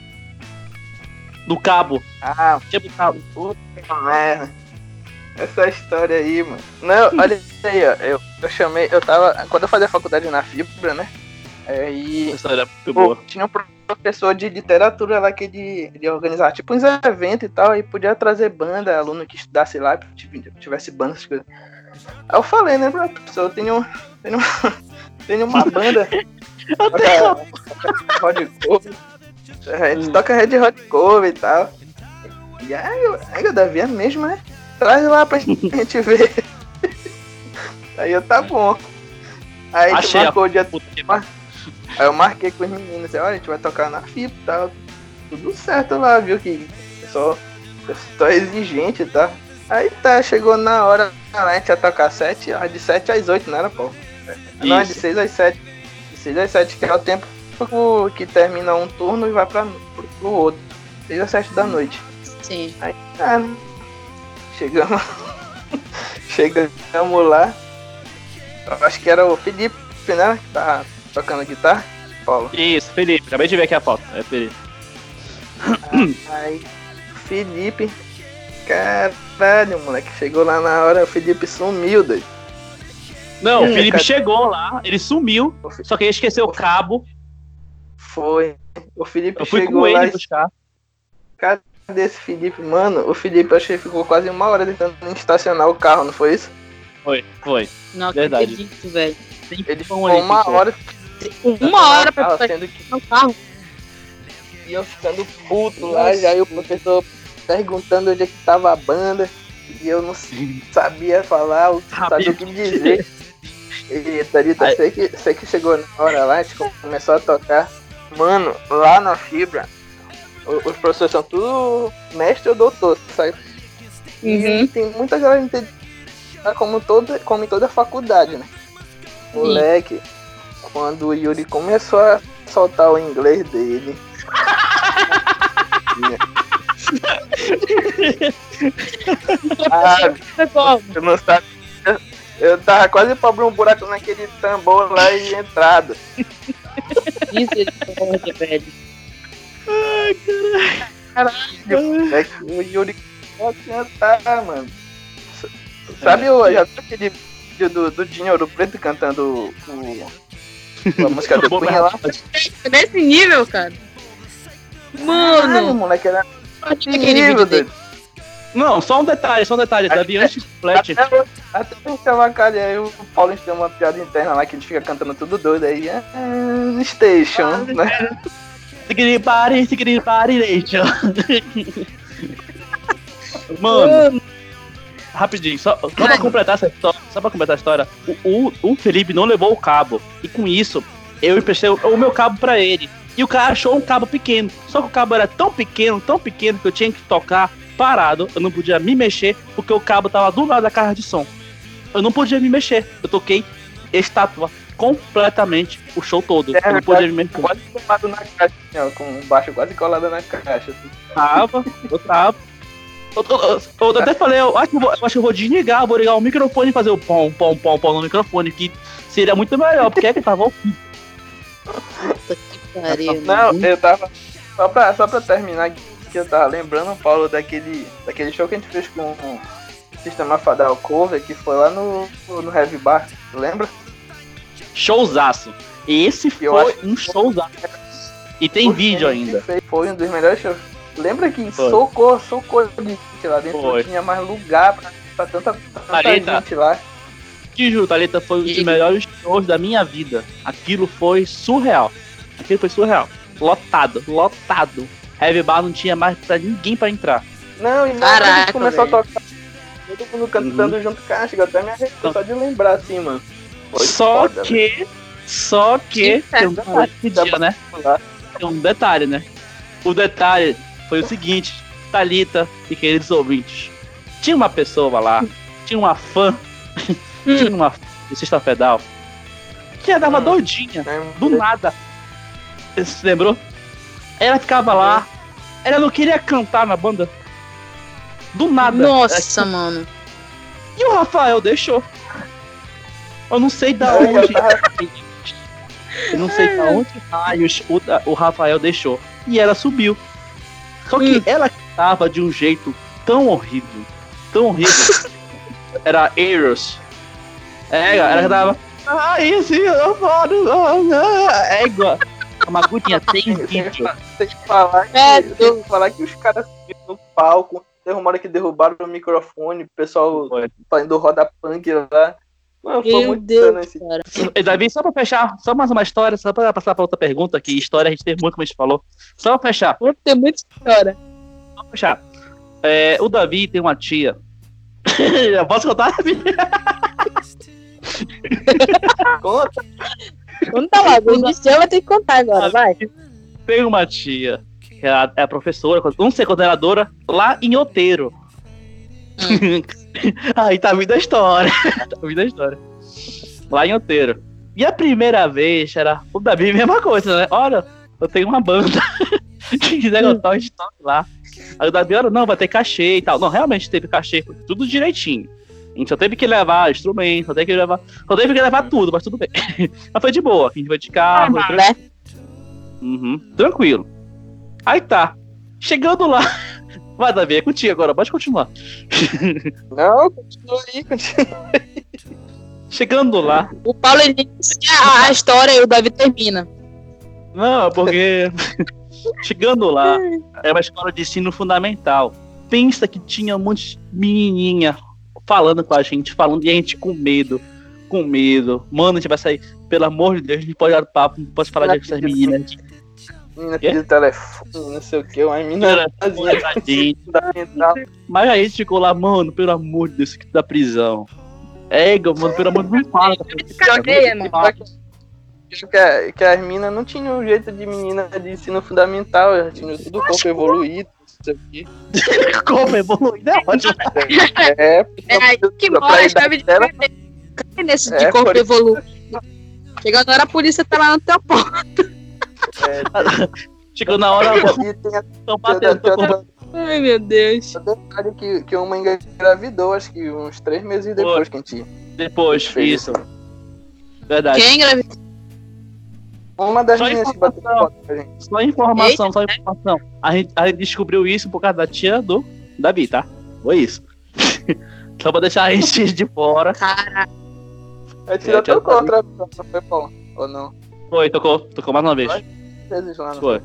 Speaker 1: Do cabo.
Speaker 3: Ah,
Speaker 1: Tipo, cabo.
Speaker 3: Puta merda. Essa história aí, mano. Não, olha aí, ó. Eu, eu chamei, eu tava. Quando eu fazia faculdade na Fibra, né? Aí.
Speaker 1: É
Speaker 3: pô,
Speaker 1: boa.
Speaker 3: tinha um professor de literatura lá que ele, ele organizava tipo uns eventos e tal, e podia trazer banda, aluno que estudasse lá, tiv- tivesse banda, essas coisas. Aí eu falei, né, pra professor, eu tenho. Tenho, tenho uma banda.
Speaker 1: Eu tenho.
Speaker 3: Rod Cover. A gente
Speaker 1: Hum.
Speaker 3: toca Red Hot Cover e tal. E aí, eu- aí o Davi é mesmo, né? Traz lá pra gente ver. Aí eu, tá bom. Aí
Speaker 1: Achei
Speaker 3: marcou o dia. Aí eu marquei com os meninos, olha, a gente vai tocar na FIP e tal. Tudo certo lá, viu? Que pessoal é exigente tal. Aí tá, chegou na hora, a gente ia tocar 7, de 7 às 8, não era, pô? Não, é de
Speaker 1: Isso.
Speaker 3: 6 às 7. De 6 às 7, que é o tempo que termina um turno e vai pra, pro, pro outro. 6 às 7 da noite.
Speaker 2: Sim.
Speaker 3: Aí, ah, chegamos. chegamos lá. Eu acho que era o Felipe, né? Que tá tocando guitarra. Paulo.
Speaker 1: Isso, Felipe. Acabei de ver aqui a foto. É Felipe.
Speaker 3: Aí, Felipe. Caralho, moleque. Chegou lá na hora, o Felipe sumiu, doido.
Speaker 1: Não, o
Speaker 3: Hum,
Speaker 1: Felipe
Speaker 3: cara.
Speaker 1: chegou lá, ele sumiu, só que ele esqueceu o cabo.
Speaker 3: Foi. O Felipe
Speaker 1: Eu fui
Speaker 3: chegou
Speaker 1: com
Speaker 3: lá e
Speaker 1: buscar.
Speaker 3: cadê esse Felipe? Mano, o Felipe, eu acho que ficou quase uma hora tentando estacionar o carro, não foi isso?
Speaker 1: Foi, foi.
Speaker 2: Não
Speaker 1: Verdade.
Speaker 2: acredito, velho.
Speaker 3: Ele ficou uma hora
Speaker 2: Uma hora pra
Speaker 3: carro, sendo que
Speaker 2: o carro.
Speaker 3: E eu ficando puto lá, já aí o professor perguntando onde é que tava a banda. E eu não sabia falar, não sabia o que dizer. E Thalita,
Speaker 1: Aí-
Speaker 3: sei que, sei que chegou na hora lá, a gente começou a tocar. Mano, lá na Fibra, os professores são tudo mestre ou doutor, sabe? E
Speaker 2: Uhum.
Speaker 3: tem muita galera como, toda, como em toda faculdade, né? Moleque, quando o Yuri começou a soltar o inglês dele. ah, eu não sabia. Eu tava quase pra abrir um buraco naquele tambor lá e entrada.
Speaker 2: Misericórdia, velho.
Speaker 3: É que o Yuri pode cantar, mano. Sabe o, já viu aquele vídeo do, do Dinho Ouro Preto cantando o, a música do Cunha lá?
Speaker 2: Nesse nível, cara.
Speaker 3: Caralho,
Speaker 2: Mano,
Speaker 3: moleque, era nível.
Speaker 1: Não, só um detalhe, só um detalhe. Davi antes do flat.
Speaker 3: Até, até eu tava cara, aí o Paulo tem uma piada interna lá que a gente fica cantando tudo doido aí. Ah, Station, né?
Speaker 1: Sigiri pare, sigiri pare, deixa. Mano, rapidinho, só, só pra completar essa história, só pra completar a história, o, o, o Felipe não levou o cabo. E com isso, eu emprestei o, o meu cabo pra ele. E o cara achou um cabo pequeno. Só que o cabo era tão pequeno, tão pequeno, que eu tinha que tocar parado. Eu não podia me mexer, porque o cabo tava do lado da caixa de som. Eu não podia me mexer. Eu toquei estátua completamente o show todo.
Speaker 3: É,
Speaker 1: eu não podia me mexer.
Speaker 3: Quase colado na caixa, assim, ó, com o baixo quase colado na caixa. Assim.
Speaker 1: Tava, eu tava. Eu, eu- eu- eu até falei, eu acho, que eu vou, eu acho que eu vou desligar, vou ligar o microfone e fazer o pom, pom, pom, pom no microfone, que seria muito melhor, porque é que tava ouvindo.
Speaker 2: Pariu.
Speaker 3: Não, eu tava. Só pra, só pra terminar que eu tava lembrando, Paulo, daquele, daquele show que a gente fez com o Sistema Fadal Cover, que foi lá no, no Heavy Bar, lembra?
Speaker 1: Showzaço. Esse
Speaker 3: Eu
Speaker 1: foi
Speaker 3: acho
Speaker 1: um showzaço. E tem
Speaker 3: O
Speaker 1: vídeo ainda.
Speaker 3: Foi um dos melhores shows. Lembra que
Speaker 1: Foi.
Speaker 3: socou, socou de gente lá dentro,
Speaker 1: Foi.
Speaker 3: não tinha mais lugar pra, pra tanta, tanta gente lá.
Speaker 1: Te juro, Thalita, foi um dos melhores shows da minha vida. Aquilo foi surreal. Aquilo foi surreal. Lotado, lotado. Heavy Bar não tinha mais pra ninguém pra entrar.
Speaker 3: Não, e na hora que a
Speaker 2: Caraca,
Speaker 3: gente começou
Speaker 2: velho.
Speaker 3: a tocar, todo mundo cantando junto com a chega até me arrepio só de lembrar assim, mano. Foi
Speaker 1: só
Speaker 3: foda,
Speaker 1: que. Só que. Tem um detalhe que dia, né? Tem um detalhe, né? O detalhe foi o seguinte, Thalita e queridos ouvintes. Tinha uma pessoa lá, tinha uma fã, tinha uma fã de Sexta Fedal, que andava
Speaker 3: Hum.
Speaker 1: doidinha,
Speaker 3: Né?
Speaker 1: do nada. Você se lembrou? Ela ficava lá, ela não queria cantar na banda. Do nada.
Speaker 2: Nossa, mano.
Speaker 1: E o Rafael deixou. Eu não sei da
Speaker 3: É,
Speaker 1: onde.
Speaker 3: tava-
Speaker 1: Eu não sei da onde raios o, o Rafael deixou. E ela subiu. Só que
Speaker 2: Hum.
Speaker 1: ela tava de um jeito tão horrível. Tão horrível. Era Eros. É, ela tava. Ah, isso, eu falo. É igual. A Magutinha tem
Speaker 3: Tem
Speaker 1: vídeo.
Speaker 3: tem que falar que,
Speaker 2: É,
Speaker 3: tem que falar que os caras no palco, uma hora que derrubaram o microfone, o pessoal
Speaker 1: Foi.
Speaker 3: fazendo roda punk lá. Mano, foi
Speaker 2: Meu
Speaker 3: muito
Speaker 2: Deus,
Speaker 3: esse
Speaker 2: cara.
Speaker 1: E Davi, só pra fechar, só mais uma história, só pra passar pra outra pergunta, que história a gente teve muito, como a gente falou. Só pra fechar.
Speaker 2: Tem muita história.
Speaker 1: Vamos fechar. É, o Davi tem uma tia. Posso contar?
Speaker 3: conta.
Speaker 2: Conta logo. O início vai ter que contar agora, vai.
Speaker 1: Tem uma tia que ela é professora, não sei, coordenadora, lá em Oteiro. Aí tá vindo a história. tá vindo a história. Lá em Oteiro. E a primeira vez era o Davi, mesma coisa, né? Olha, eu tenho uma banda. Quem quiser contar o estoque lá. Aí o Davi, olha, não, vai ter cachê e tal. Não, realmente teve cachê, tudo direitinho. A gente só teve que levar instrumento, só teve que levar. Só teve que levar tudo, mas tudo bem. mas foi de boa. A gente foi de carro, foi
Speaker 2: né?
Speaker 1: Uhum, tranquilo. Aí tá. Chegando lá. Vai, Davi, é contigo agora, pode continuar.
Speaker 3: Não, continua aí, continua.
Speaker 1: Chegando lá.
Speaker 2: O Paulo inicia a, a história e o Davi termina.
Speaker 1: Não, porque. Chegando lá, é uma escola de ensino fundamental. Pensa que tinha um monte de menininha falando com a gente, falando, e a gente com medo. Com medo. Mano, a gente vai sair. Pelo amor de Deus, a gente pode dar papo, não pode falar de essas meninas.
Speaker 3: Menina pediu telefone, não sei o que, uma menina.
Speaker 1: Mas aí a gente ficou lá, mano, pelo amor de Deus, que da prisão. É, mano, pelo amor de Deus, não fala.
Speaker 3: Que, a- que as minas não tinham jeito de menina de ensino fundamental, já tinham tudo corpo evoluído, sei o.
Speaker 1: Como evoluído é ótimo.
Speaker 3: É,
Speaker 2: É aí que mora a chave de
Speaker 3: dela.
Speaker 2: Cai nesse
Speaker 3: É,
Speaker 2: de corpo
Speaker 3: por-
Speaker 2: evoluído. Chegando a hora, a polícia tá lá no teu porta.
Speaker 1: Chegou na hora, estão batendo.
Speaker 2: Ai, meu Deus.
Speaker 3: detalhe que, que uma engravidou, acho que uns três meses depois que a gente.
Speaker 1: Depois,
Speaker 3: Fez
Speaker 1: isso. Verdade.
Speaker 2: Quem engravidou?
Speaker 3: Uma das
Speaker 1: Só
Speaker 3: meninas que bateu
Speaker 1: informação.
Speaker 3: foto com a gente.
Speaker 1: Só informação, só informação. A gente, a gente descobriu isso por causa da tia do Davi, tá? Foi isso. só pra deixar a gente de fora.
Speaker 2: Cara,
Speaker 3: A
Speaker 1: tia
Speaker 3: tocou outra vez, não foi, Paulo? Ou não?
Speaker 1: Foi, tocou, tocou mais uma vez.
Speaker 3: Vezes lá,
Speaker 1: Foi.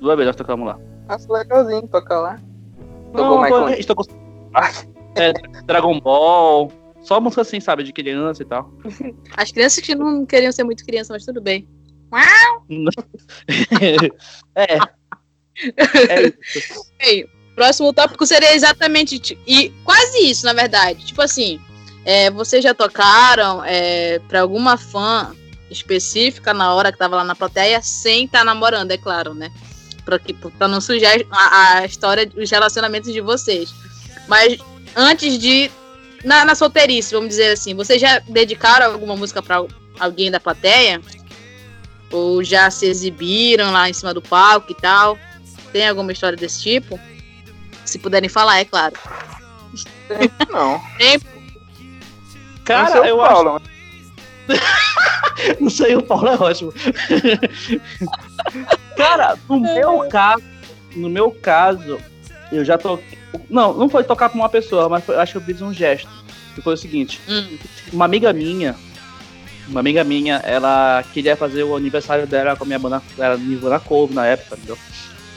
Speaker 1: Duas vezes nós tocamos lá.
Speaker 3: Acho legalzinho tocar lá. Tocou
Speaker 1: Não,
Speaker 3: Michael
Speaker 1: foi- a gente tocou é, Dragon Ball. Só música assim, sabe, de criança e tal.
Speaker 2: as crianças que não queriam ser muito criança, mas tudo bem.
Speaker 1: é.
Speaker 2: é isso. próximo tópico seria exatamente e quase isso, na verdade. Tipo assim, é, vocês já tocaram é, para alguma fã específica na hora que tava lá na plateia, sem estar tá namorando, é claro, né? Pra, que, pra não sujar a, a história, os relacionamentos de vocês. Mas antes de. Na, na solteirice, vamos dizer assim, vocês já dedicaram alguma música para alguém da plateia? Ou já se exibiram lá em cima do palco e tal? Tem alguma história desse tipo? Se puderem falar, é claro.
Speaker 3: Não.
Speaker 2: Tempo.
Speaker 1: Cara, não eu Paulo, acho. não sei, o Paulo é ótimo. Cara, no meu caso, no meu caso, eu já toquei. Não, não foi tocar pra uma pessoa, mas foi, acho que eu fiz um gesto. Que foi o seguinte: hum. uma amiga minha, uma amiga minha, ela queria fazer o aniversário dela com a minha banda, era Nirvana Cover na época, entendeu?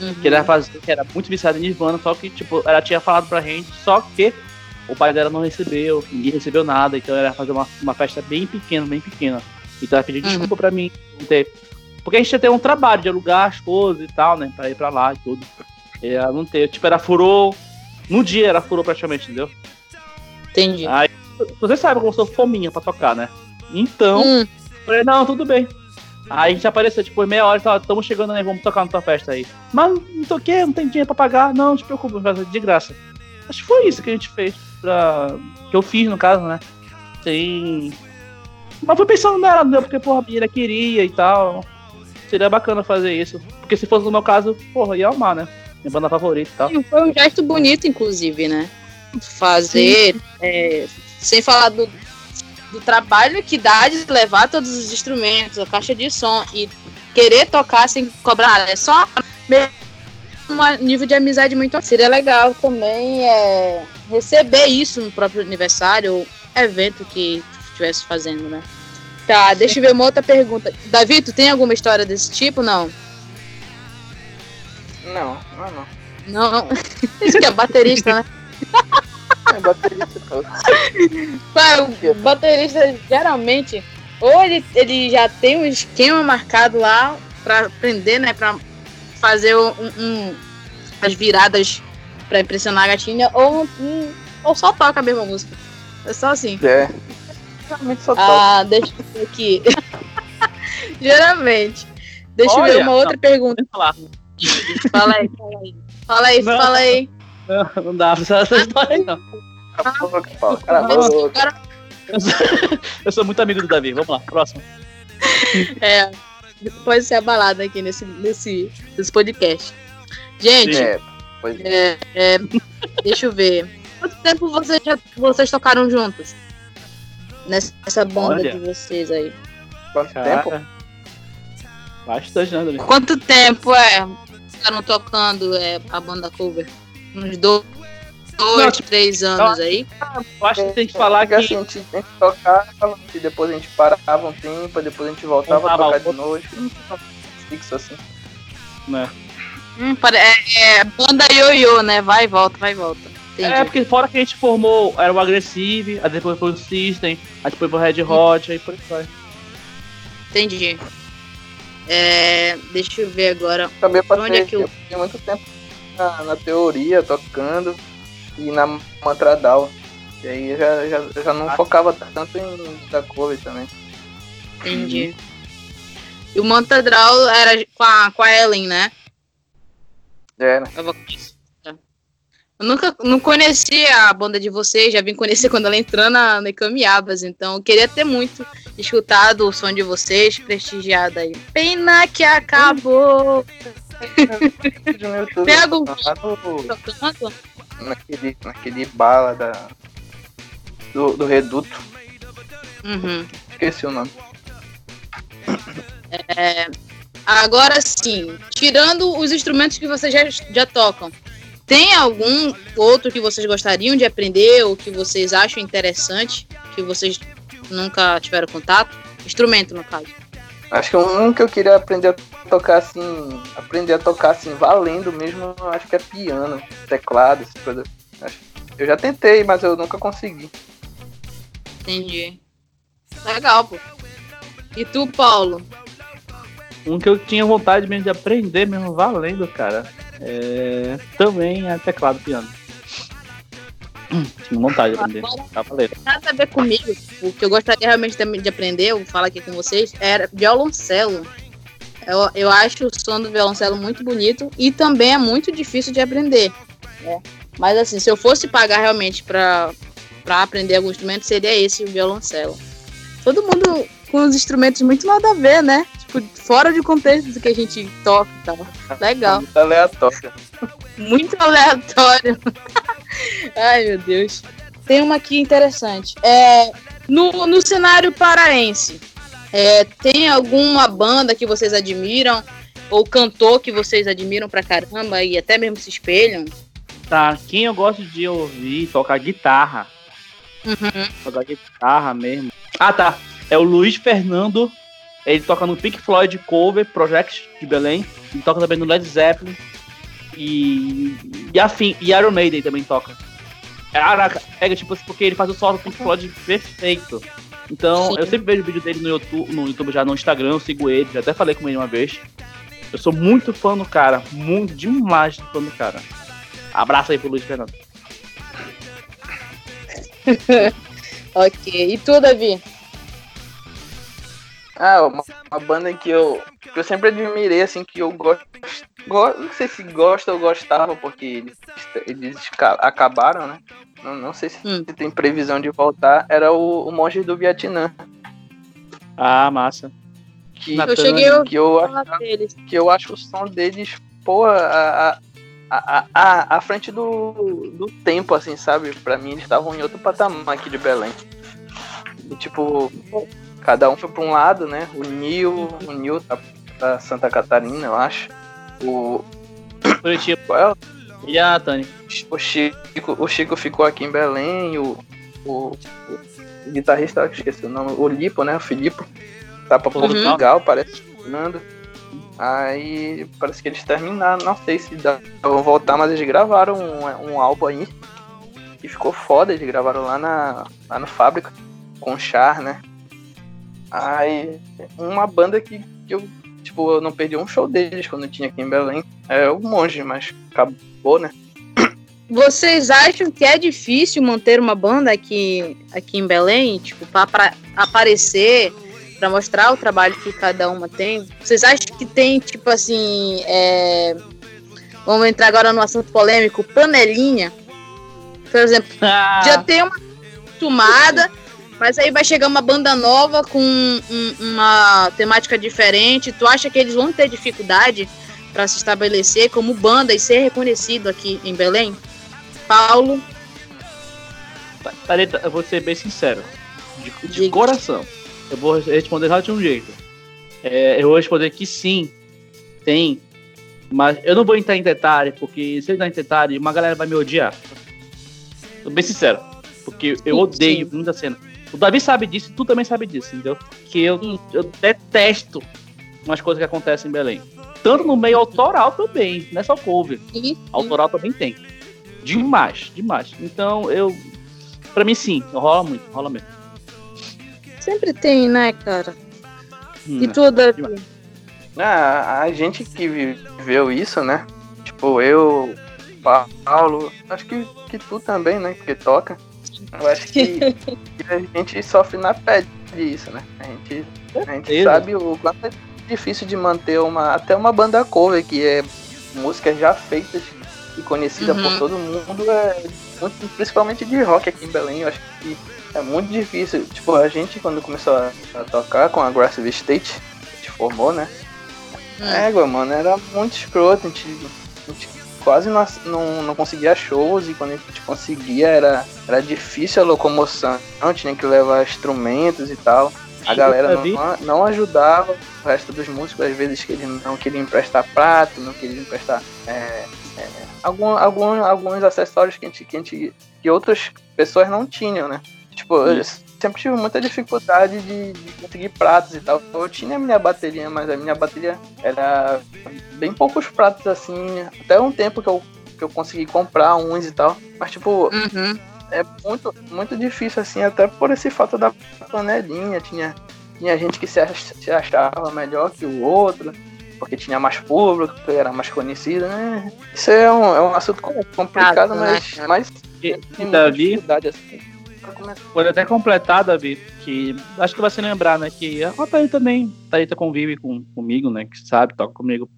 Speaker 1: Uhum. Queria fazer, que era muito viciada em Nirvana, só que, tipo, ela tinha falado pra gente, só que o pai dela não recebeu, ninguém recebeu nada, então ela ia fazer uma, uma festa bem pequena, bem pequena. Então ela pediu uhum. desculpa pra mim não ter. Porque a gente ia ter um trabalho de alugar as coisas e tal, né? Pra ir pra lá e tudo. E ela não teve. Tipo, ela furou. No dia ela furou praticamente, entendeu?
Speaker 2: Entendi.
Speaker 1: Aí, você sabe como eu sou fominha pra tocar, né? Então, hum. falei, não, tudo bem. Aí a gente apareceu, tipo, meia hora e estamos chegando aí, vamos tocar na tua festa aí. Mas não toquei, não tem dinheiro pra pagar. Não, não te preocupe, de graça. Acho que foi isso que a gente fez. Pra... Que eu fiz, no caso, né? Sim. Mas foi pensando nela, não porque, porra, a menina queria e tal. Seria bacana fazer isso. Porque se fosse no meu caso, porra, ia amar, né? Minha banda favorita e tal.
Speaker 2: Sim, foi um gesto bonito, inclusive, né? Fazer. É, sem falar do, do trabalho que dá de levar todos os instrumentos, a caixa de som e querer tocar sem cobrar. É só um nível de amizade muito Seria legal também é, receber isso no próprio aniversário ou evento que estivesse fazendo, né? Tá, deixa eu ver uma outra pergunta. Davi, tu tem alguma história desse tipo? Não.
Speaker 3: Não, não, não.
Speaker 2: Não, isso que é baterista, né?
Speaker 3: É baterista todo.
Speaker 2: o baterista geralmente, ou ele, ele já tem um esquema marcado lá pra aprender, né? Pra fazer um, um as viradas pra impressionar a gatinha, ou, um, ou só toca a mesma música. É só assim.
Speaker 3: É. Geralmente só toca.
Speaker 2: Ah, deixa eu ver aqui. Geralmente. Deixa Olha, eu ver uma outra não, pergunta. Fala aí, fala aí. Fala aí, não, fala aí.
Speaker 1: Não, não dá pra fazer essa história aí, não. Eu sou muito amigo do Davi. Vamos lá, próximo.
Speaker 2: É, pode ser abalado aqui nesse, nesse, nesse podcast. Gente, é, é, é, deixa eu ver. Quanto tempo vocês, já, vocês tocaram juntos? Nessa banda Olha. de vocês aí.
Speaker 3: Quanto Cara, tempo?
Speaker 1: Bastante, né, Davi?
Speaker 2: Quanto tempo é? Ficaram tocando é, a banda cover? Uns dois dois, não, três anos aí.
Speaker 1: Eu acho que tem que falar que.
Speaker 3: Assim, a gente tem que tocar, e depois a gente parava um tempo, depois a gente voltava a tocar de novo. Fixo assim.
Speaker 1: Né?
Speaker 2: Hum, é, é banda ioiô, né? Vai e volta, vai e volta.
Speaker 1: Entendi. É, porque fora que a gente formou, era o Aggressive, aí depois foi o System, aí depois foi o Red Hot, aí por aí vai.
Speaker 2: Entendi. É, deixa eu ver agora.
Speaker 3: Também passei, onde é que eu... eu muito tempo na, na teoria, tocando e na Mantradal. E aí eu já, já, já não ah. focava tanto em da cover também.
Speaker 2: Entendi. E o Mantradal era com a, com a Ellen, né?
Speaker 3: Era.
Speaker 2: Eu nunca não conhecia a banda de vocês, já vim conhecer quando ela entrou na, na Caminhabas, então eu queria ter muito escutado o som de vocês, prestigiado aí. Pena que acabou! Tem algum
Speaker 3: tocando? naquele, naquele bala da, do, do Reduto.
Speaker 2: Uhum.
Speaker 3: Esqueci o nome.
Speaker 2: É, agora sim, tirando os instrumentos que vocês já, já tocam, tem algum outro que vocês gostariam de aprender ou que vocês acham interessante, que vocês nunca tiveram contato? Instrumento, no caso.
Speaker 3: Acho que um que eu queria aprender a tocar assim, aprender a tocar assim, valendo mesmo, acho que é piano, teclado, essa coisa. Eu já tentei, mas eu nunca consegui.
Speaker 2: Entendi. Legal, pô. E tu, Paulo?
Speaker 1: Um que eu tinha vontade mesmo de aprender, mesmo valendo, cara. É... Também é teclado piano. Tinha vontade de aprender.
Speaker 2: Nada a ver comigo. O que eu gostaria realmente de de aprender, eu vou falar aqui com vocês, era violoncelo. Eu, eu acho o som do violoncelo muito bonito e também é muito difícil de aprender. né? Mas assim, se eu fosse pagar realmente pra, pra aprender algum instrumento, seria esse, o violoncelo. Todo mundo com os instrumentos muito nada a ver, né? Tipo, fora de contexto do que a gente toca e tal. Legal.
Speaker 3: Muito aleatório.
Speaker 2: Muito aleatório. Ai, meu Deus. Tem uma aqui interessante. É, no, no cenário paraense, é, tem alguma banda que vocês admiram? Ou cantor que vocês admiram pra caramba e até mesmo se espelham?
Speaker 1: Tá, quem eu gosto de ouvir tocar guitarra.
Speaker 2: Uhum.
Speaker 1: Tocar guitarra mesmo. Ah, tá. É o Luiz Fernando. Ele toca no Pink Floyd Cover Project de Belém. Ele toca também no Led Zeppelin. E. E afim. E Iron Maiden também toca. Caraca, pega tipo porque ele faz o solo do Pink Floyd perfeito. Então,
Speaker 2: Sim.
Speaker 1: eu sempre vejo vídeo dele no YouTube, no YouTube já no Instagram, eu sigo ele, já até falei com ele uma vez. Eu sou muito fã do cara, muito demais fã do cara. Abraço aí pro Luiz Fernando.
Speaker 2: Ok. E tu, Davi?
Speaker 3: Ah, uma, uma banda que eu, que eu sempre admirei, assim, que eu gosto. go- não sei se gosta ou gostava, porque eles, eles ca- acabaram, né? Não, não sei se,
Speaker 2: Hum.
Speaker 3: tem previsão de voltar. Era o, o Monge do Vietnã.
Speaker 1: Ah, massa.
Speaker 3: Que,
Speaker 1: Nathan,
Speaker 2: Eu cheguei a
Speaker 3: que, eu, achava- que eu acho o som deles, pô, a, a, a, a, a frente do, do tempo, assim, sabe? Pra mim, eles estavam em outro patamar aqui de Belém. E, tipo, cada um foi pra um lado, né? O Nil, o Nil tá pra Santa Catarina, eu acho. O,
Speaker 1: Curitiba.
Speaker 3: qual é?
Speaker 1: E a Tani?
Speaker 3: o Chico, o Chico ficou aqui em Belém, o, o, o guitarrista, que esqueci o nome, o Lipo, né? O Filipe, tá pra
Speaker 1: Uhum.
Speaker 3: Portugal, parece, Fernando. Aí parece que eles terminaram, não sei se dá, vão voltar, mas eles gravaram um, um álbum aí que ficou foda, eles gravaram lá na lá no Fábrica com o Char, né? Aí uma banda que, que eu tipo, eu não perdi um show deles quando eu tinha aqui em Belém. É o Monge, mas acabou, né?
Speaker 2: Vocês acham que é difícil manter uma banda aqui, aqui em Belém? Tipo, pra, pra aparecer, pra mostrar o trabalho que cada uma tem? Vocês acham que tem, tipo assim. é, Vamos entrar agora no assunto polêmico, panelinha? Por exemplo,
Speaker 1: Ah,
Speaker 2: já tem uma tomada, mas aí vai chegar uma banda nova com um- uma temática diferente. Tu acha que eles vão ter dificuldade para se estabelecer como banda e ser reconhecido aqui em Belém? Paulo,
Speaker 1: Thalita, eu vou ser bem sincero. De, de coração. Eu vou responder só de um jeito. É, eu vou responder que sim, tem. Mas eu não vou entrar em detalhe, porque se eu entrar em detalhe, uma galera vai me odiar. Tô bem sincero. Porque eu
Speaker 2: Sim,
Speaker 1: odeio
Speaker 2: sim.
Speaker 1: muita cena. O Davi sabe disso, tu também sabe disso, entendeu? Que eu, eu detesto umas coisas que acontecem em Belém. Tanto no meio autoral também, não é só cover.
Speaker 2: e
Speaker 1: Autoral também tem. Demais, demais. Então eu. Pra mim sim, rola muito, rola mesmo.
Speaker 2: sempre tem, né, cara?
Speaker 1: Hum,
Speaker 2: E tu, Davi?
Speaker 3: Ah, a gente que viveu isso, né? Tipo, eu, Paulo, acho que, que tu também, né? Que toca. Eu acho que, a gente sofre na pele disso, né? A gente, a gente sabe o quanto é difícil de manter uma até uma banda cover, que é músicas já feitas e conhecida
Speaker 2: Uhum.
Speaker 3: por todo mundo, é muito- principalmente de rock aqui em Belém, eu acho que é muito difícil. Tipo, a gente quando começou a, a tocar com a Aggressive State, a gente formou, né?
Speaker 2: Hum.
Speaker 3: Égua, mano, era muito escroto, a gente, a gente quase não, não, não conseguia shows e quando a gente conseguia era, era difícil a locomoção, tinha que levar instrumentos e tal. A galera não, não ajudava, o resto dos músicos às vezes que eles não queriam emprestar prato, não queriam emprestar é, é, algum, algum, alguns acessórios que, a gente, que, a gente, que outras pessoas não tinham, né? Tipo, eu sempre tive muita dificuldade de, de conseguir pratos e tal. Eu tinha a minha bateria, mas a minha bateria era bem poucos pratos assim. Até um tempo que eu, que eu consegui comprar uns e tal. Mas, tipo,
Speaker 2: Uhum.
Speaker 3: é muito, muito difícil assim, até por esse fato da panelinha. Tinha, tinha gente que se achava melhor que o outro, porque tinha mais público, era mais conhecido, né? Isso é um, é um assunto complicado, mas, né? mas
Speaker 1: e, Davi, assim. Pode até completar, Davi, que acho que vai se lembrar, né? Que a Thalita também, Thalita convive com, comigo, né? Que sabe, toca comigo.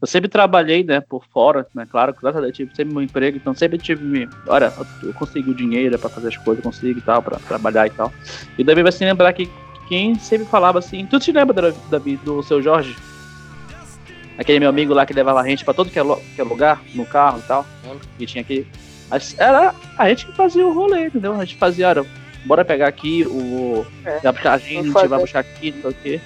Speaker 1: Eu sempre trabalhei, né, por fora, né? Claro, graças a Deus, tive sempre meu emprego, então sempre tive. Olha, eu consigo dinheiro para fazer as coisas, consigo e tal, para trabalhar e tal. E Davi vai se lembrar que quem sempre falava assim. Tu te lembra, Davi, do seu Jorge? Aquele meu amigo lá que levava a gente pra todo que é, que é lugar, no carro e tal. E tinha que. Era a gente que fazia o rolê, entendeu? A gente fazia, olha, bora pegar aqui o. É, vai buscar a gente, vai buscar aqui, não sei o quê.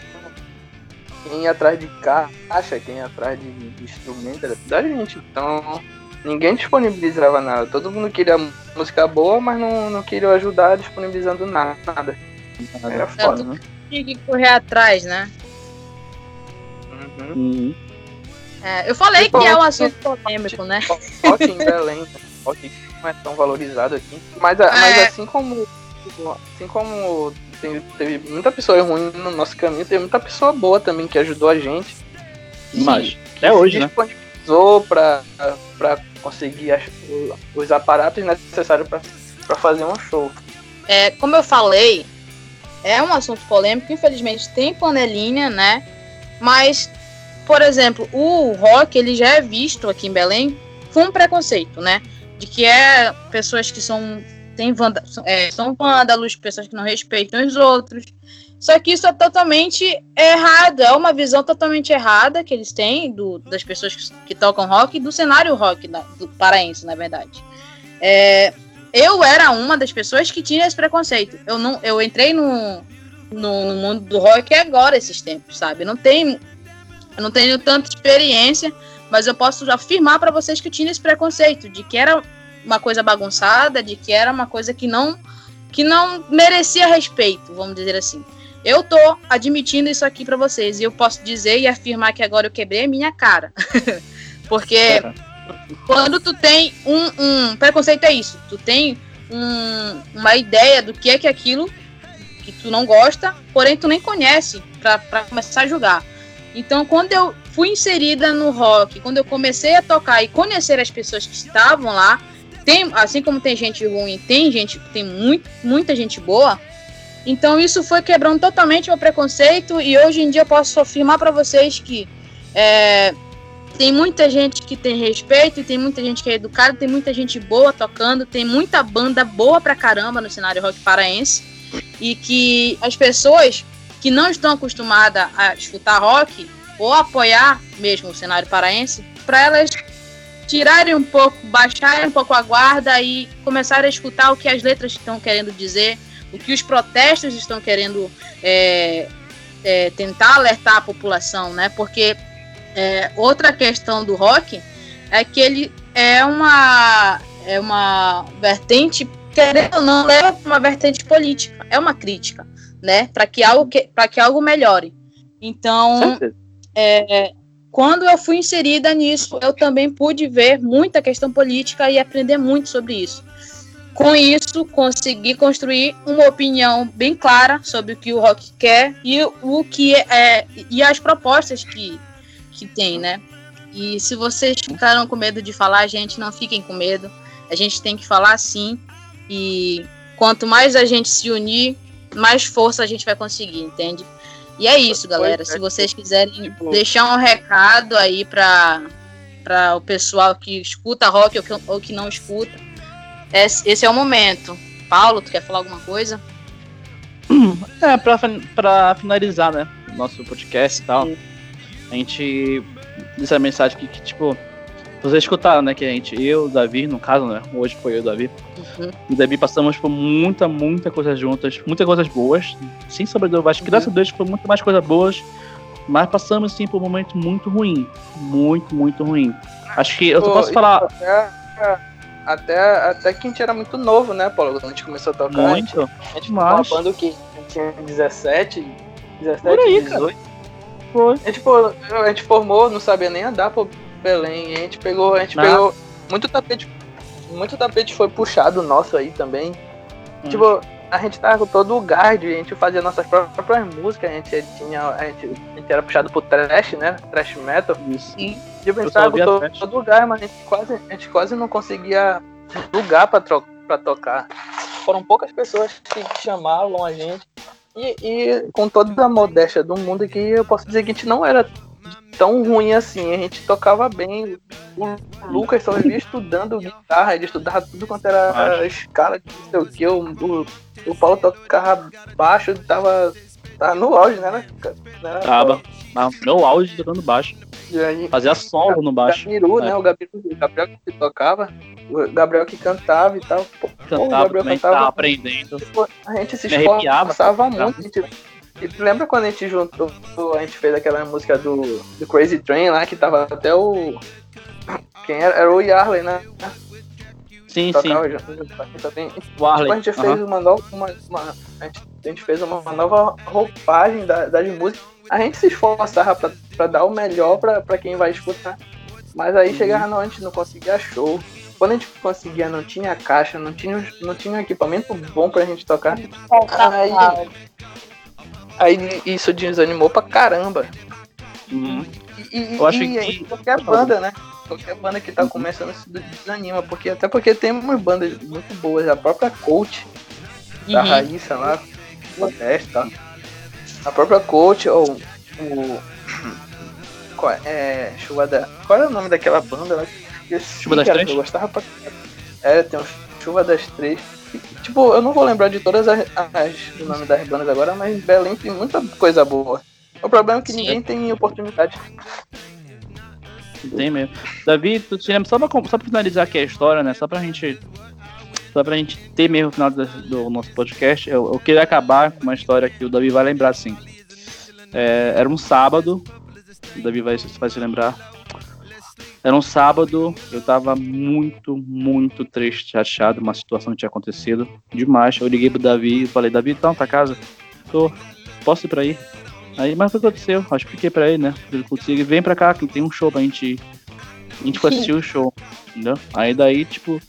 Speaker 3: Quem ia atrás de caixa, quem ia atrás de, de instrumento era da gente. Então, ninguém disponibilizava nada. Todo mundo queria música boa, mas não, não queria ajudar disponibilizando nada. Era foda, né?
Speaker 2: Tinha que correr atrás, né?
Speaker 3: Uhum. Uhum.
Speaker 2: É, eu falei que é um assunto polêmico, né?
Speaker 3: Rock em Belém, não é tão valorizado aqui. Mas, é. mas assim como assim como tem, teve muita pessoa ruim no nosso caminho, teve muita pessoa boa também que ajudou a gente.
Speaker 1: Mas até hoje, né?
Speaker 3: disponibilizou para para conseguir as, os aparatos necessários para fazer um show.
Speaker 2: É, como eu falei, é um assunto polêmico, infelizmente tem panelinha, né? Mas por exemplo, o rock ele já é visto aqui em Belém com um preconceito, né? De que é pessoas que são tem vanda, é, são vândalos, pessoas que não respeitam os outros. Só que isso é totalmente errado, é uma visão totalmente errada que eles têm do, das pessoas que, que tocam rock do cenário rock da, do paraense, na verdade. É, eu era uma das pessoas que tinha esse preconceito. Eu não, eu entrei no, no, no mundo do rock agora esses tempos, sabe? Não tem eu não tenho tanta experiência, mas eu posso afirmar para vocês que eu tinha esse preconceito de que era uma coisa bagunçada, de que era uma coisa que não que não merecia respeito, vamos dizer assim. Eu tô admitindo isso aqui para vocês e eu posso dizer e afirmar que agora eu quebrei a minha cara. Porque quando tu tem um, um, preconceito é isso, tu tem um, uma ideia do que é que é aquilo que tu não gosta, porém tu nem conhece para começar a julgar. Então, quando eu fui inserida no rock, quando eu comecei a tocar e conhecer as pessoas que estavam lá, tem, assim como tem gente ruim, tem gente, tem muito, muita gente boa. Então, isso foi quebrando totalmente meu preconceito e hoje em dia eu posso afirmar para vocês que é, tem muita gente que tem respeito, tem muita gente que é educada, tem muita gente boa tocando, tem muita banda boa pra caramba no cenário rock paraense e que as pessoas que não estão acostumadas a escutar rock ou apoiar mesmo o cenário paraense, para elas tirarem um pouco, baixarem um pouco a guarda e começarem a escutar o que as letras estão querendo dizer, o que os protestos estão querendo é, é, tentar alertar a população, né? Porque é, outra questão do rock é que ele é uma é uma vertente querendo ou não leva para uma vertente política, é uma crítica né? Para que algo para que algo melhore. Então, é, quando eu fui inserida nisso, eu também pude ver muita questão política e aprender muito sobre isso. Com isso, consegui construir uma opinião bem clara sobre o que o rock quer e o que é e as propostas que, que tem, né? E se vocês ficaram com medo de falar, gente, não fiquem com medo. A gente tem que falar sim. E quanto mais a gente se unir, mais força a gente vai conseguir, entende? E é isso, galera. Se vocês quiserem tipo, deixar um recado aí para para o pessoal que escuta rock ou que, ou que não escuta, esse é o momento. Paulo, tu quer falar alguma coisa?
Speaker 1: É, para finalizar, né, nosso podcast e tal, Sim. a gente diz a mensagem que, que tipo, vocês escutaram, né, que a gente, eu, Davi, no caso, né, hoje foi eu e o Davi, uhum. e Davi passamos por muita, muita coisa juntas, muitas coisas boas, sem sobredúvida, acho que uhum. graças a Deus foi muito mais coisas boas, mas passamos, sim, por um momento muito ruim, muito, muito ruim. Acho que eu posso falar...
Speaker 3: Até, até, até que a gente era muito novo, né, Paulo, quando a gente começou a tocar.
Speaker 1: Muito,
Speaker 3: a gente, a gente uma banda que a gente tinha 17, 17, aí, 18. Cara. Foi. A gente, a gente formou, não sabia nem andar, pô, Belém. a gente pegou, a gente pegou muito tapete, muito tapete foi puxado nosso aí também. Hum. Tipo, a gente tava com todo o gás, a gente fazia nossas próprias músicas, a gente tinha. A gente, a gente era puxado pro trash, né? Trash metal.
Speaker 1: Isso.
Speaker 3: E de eu tava com todo, todo o gás, mas a gente quase, a gente quase não conseguia lugar pra, pra tocar. Foram poucas pessoas que chamavam a gente. E, e, com toda a modéstia do mundo que eu posso dizer que a gente não era tão ruim assim, a gente tocava bem. O Lucas só vivia estudando guitarra, ele estudava tudo quanto era a escala de não sei o que. O, o, o Paulo tocava baixo, tava, tava no auge, né? né?
Speaker 1: Tava, no auge tocando baixo.
Speaker 3: E aí,
Speaker 1: Fazia solo no baixo.
Speaker 3: Gabiru, né? O Gabriel, o Gabriel que tocava, o Gabriel que cantava e tal. Pô,
Speaker 1: cantava, o Gabriel também cantava, aprendendo.
Speaker 3: A gente se esforçava muito. A gente, lembra quando a gente juntou, a gente fez aquela música do, do Crazy Train lá, que tava até o. Quem era? Era o Yarley, né?
Speaker 1: Sim, Tocava sim.
Speaker 3: o a gente fez uma nova. Uma, uma, a, gente, a gente fez uma, uma nova roupagem da, das músicas. A gente se esforçava pra, pra dar o melhor pra, pra quem vai escutar. Mas aí uhum. chegava não, a gente não conseguia show. Quando a gente conseguia, não tinha caixa, não tinha, não tinha um equipamento bom pra gente tocar. Aí, Aí isso desanimou pra caramba.
Speaker 1: Uhum.
Speaker 3: E, e, eu acho e, que qualquer banda, né? Qualquer banda que tá uhum. começando se desanima, porque até porque tem umas bandas muito boas, a própria Coach da uhum. Raíssa lá, Modesta, a própria Coach, ou o. Qual é? é? Chuva da. Qual é o nome daquela banda lá?
Speaker 1: Chuva das Três?
Speaker 3: Eu gostava pra. É, tem um Chuva das Três. Tipo, eu não vou lembrar de todas as, as do nome das bandas agora, mas Belém tem muita coisa boa. O problema é que Sim. ninguém tem oportunidade.
Speaker 1: Tem mesmo. Davi, tu te lembra, só pra, só pra finalizar aqui a história, né? Só pra gente. Só pra gente ter mesmo o final do, do nosso podcast, eu, eu, queria acabar com uma história que o Davi vai lembrar assim. É, era um sábado, o Davi vai, vai se lembrar. Era um sábado, eu tava muito, muito triste, chateado, uma situação que tinha acontecido demais. Eu liguei pro Davi e falei, Davi, tá na tua casa? Tô, posso ir pra aí? Aí, mas o que aconteceu? Eu expliquei pra ele, né? Ele conseguiu, vem pra cá, que tem um show pra gente ir. A gente foi assistir o show, entendeu? Aí daí, tipo,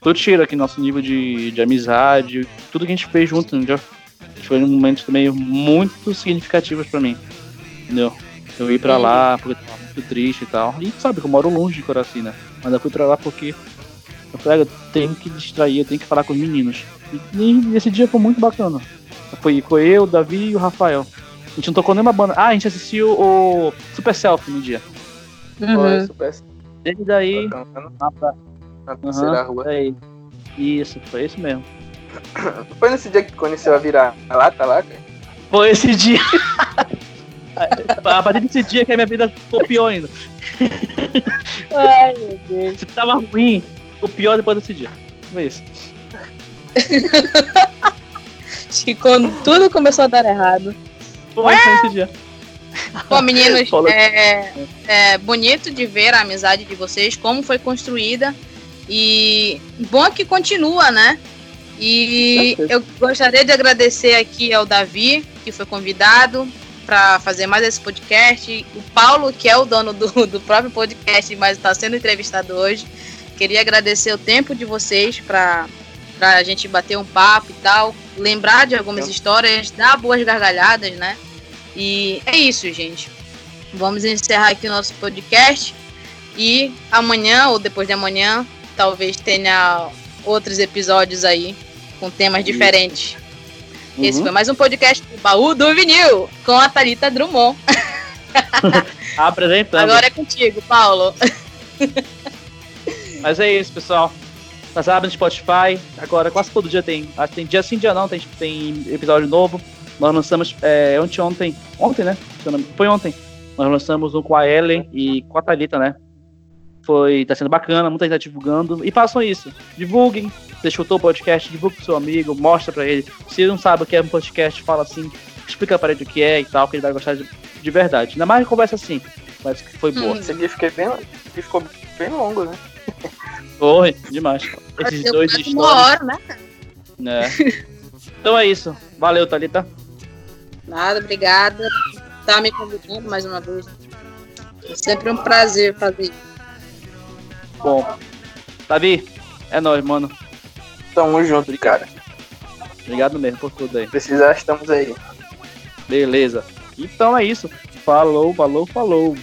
Speaker 1: tudo tira aqui nosso nível de, de amizade, tudo que a gente fez junto, entendeu? Foi um momento também muito significativos pra mim, entendeu? Eu ir pra lá, porque muito triste e tal. E sabe que eu moro longe de Coraci, né? Mas eu fui pra lá porque eu falei, eu tenho que distrair, eu tenho que falar com os meninos. E, e esse dia foi muito bacana. Foi, foi eu, o Davi e o Rafael. A gente não tocou nenhuma banda. Ah, a gente assistiu o Super Selfie no dia.
Speaker 3: Uhum. Foi, Super
Speaker 1: Desde daí.
Speaker 3: Na, pra... na terceira uhum, rua.
Speaker 1: Aí. Isso, foi isso mesmo.
Speaker 3: Foi nesse dia que conheceu a virar lata lá, cara?
Speaker 1: Foi esse dia. A partir desse dia que a minha vida ficou pior ainda.
Speaker 2: Ai, meu Deus.
Speaker 1: Se tava ruim, o pior depois desse dia. Foi isso.
Speaker 2: Acho que quando tudo começou a dar errado.
Speaker 1: Foi, foi esse dia.
Speaker 2: Bom, meninos, é, é bonito de ver a amizade de vocês, como foi construída. E bom que continua, né? E eu gostaria de agradecer aqui ao Davi, que foi convidado, para fazer mais esse podcast. O Paulo, que é o dono do, do próprio podcast, mas está sendo entrevistado hoje. Queria agradecer o tempo de vocês para a gente bater um papo e tal, lembrar de algumas histórias, dar boas gargalhadas, né? E é isso, gente. Vamos encerrar aqui o nosso podcast. E amanhã ou depois de amanhã, talvez tenha outros episódios aí com temas diferentes. Uhum. Esse foi mais um podcast do Baú do Vinil, com a Thalita Drummond.
Speaker 1: Apresentando.
Speaker 2: Agora é contigo, Paulo.
Speaker 1: Mas é isso, pessoal. Nós abrimos no Spotify. Agora, quase todo dia tem. Acho que tem dia sim, dia não. Tem, tem episódio novo. Nós lançamos é, ontem, ontem. Ontem, né? Foi ontem. Nós lançamos um com a Ellen e com a Thalita, né? Foi, tá sendo bacana, muita gente tá divulgando. E façam isso. Divulguem. Você escutou o podcast, divulgue pro seu amigo, mostra pra ele. Se ele não sabe o que é um podcast, fala assim, explica pra ele o que é e tal, que ele vai gostar de, de verdade. Ainda mais conversa assim, mas que foi boa.
Speaker 3: Hum. Esse dia fiquei bem, ficou bem longo, né?
Speaker 1: Foi, demais. Esses dois histórias. Uma hora, né? É. Então é isso. Valeu, Thalita.
Speaker 2: Nada, obrigada. Tá me convidando mais uma vez. É sempre um prazer fazer isso.
Speaker 1: Bom. Davi, é nóis, mano.
Speaker 3: Tamo junto, cara.
Speaker 1: Obrigado mesmo por tudo aí.
Speaker 3: Precisar, estamos aí.
Speaker 1: Beleza. Então é isso. Falou, falou, falou.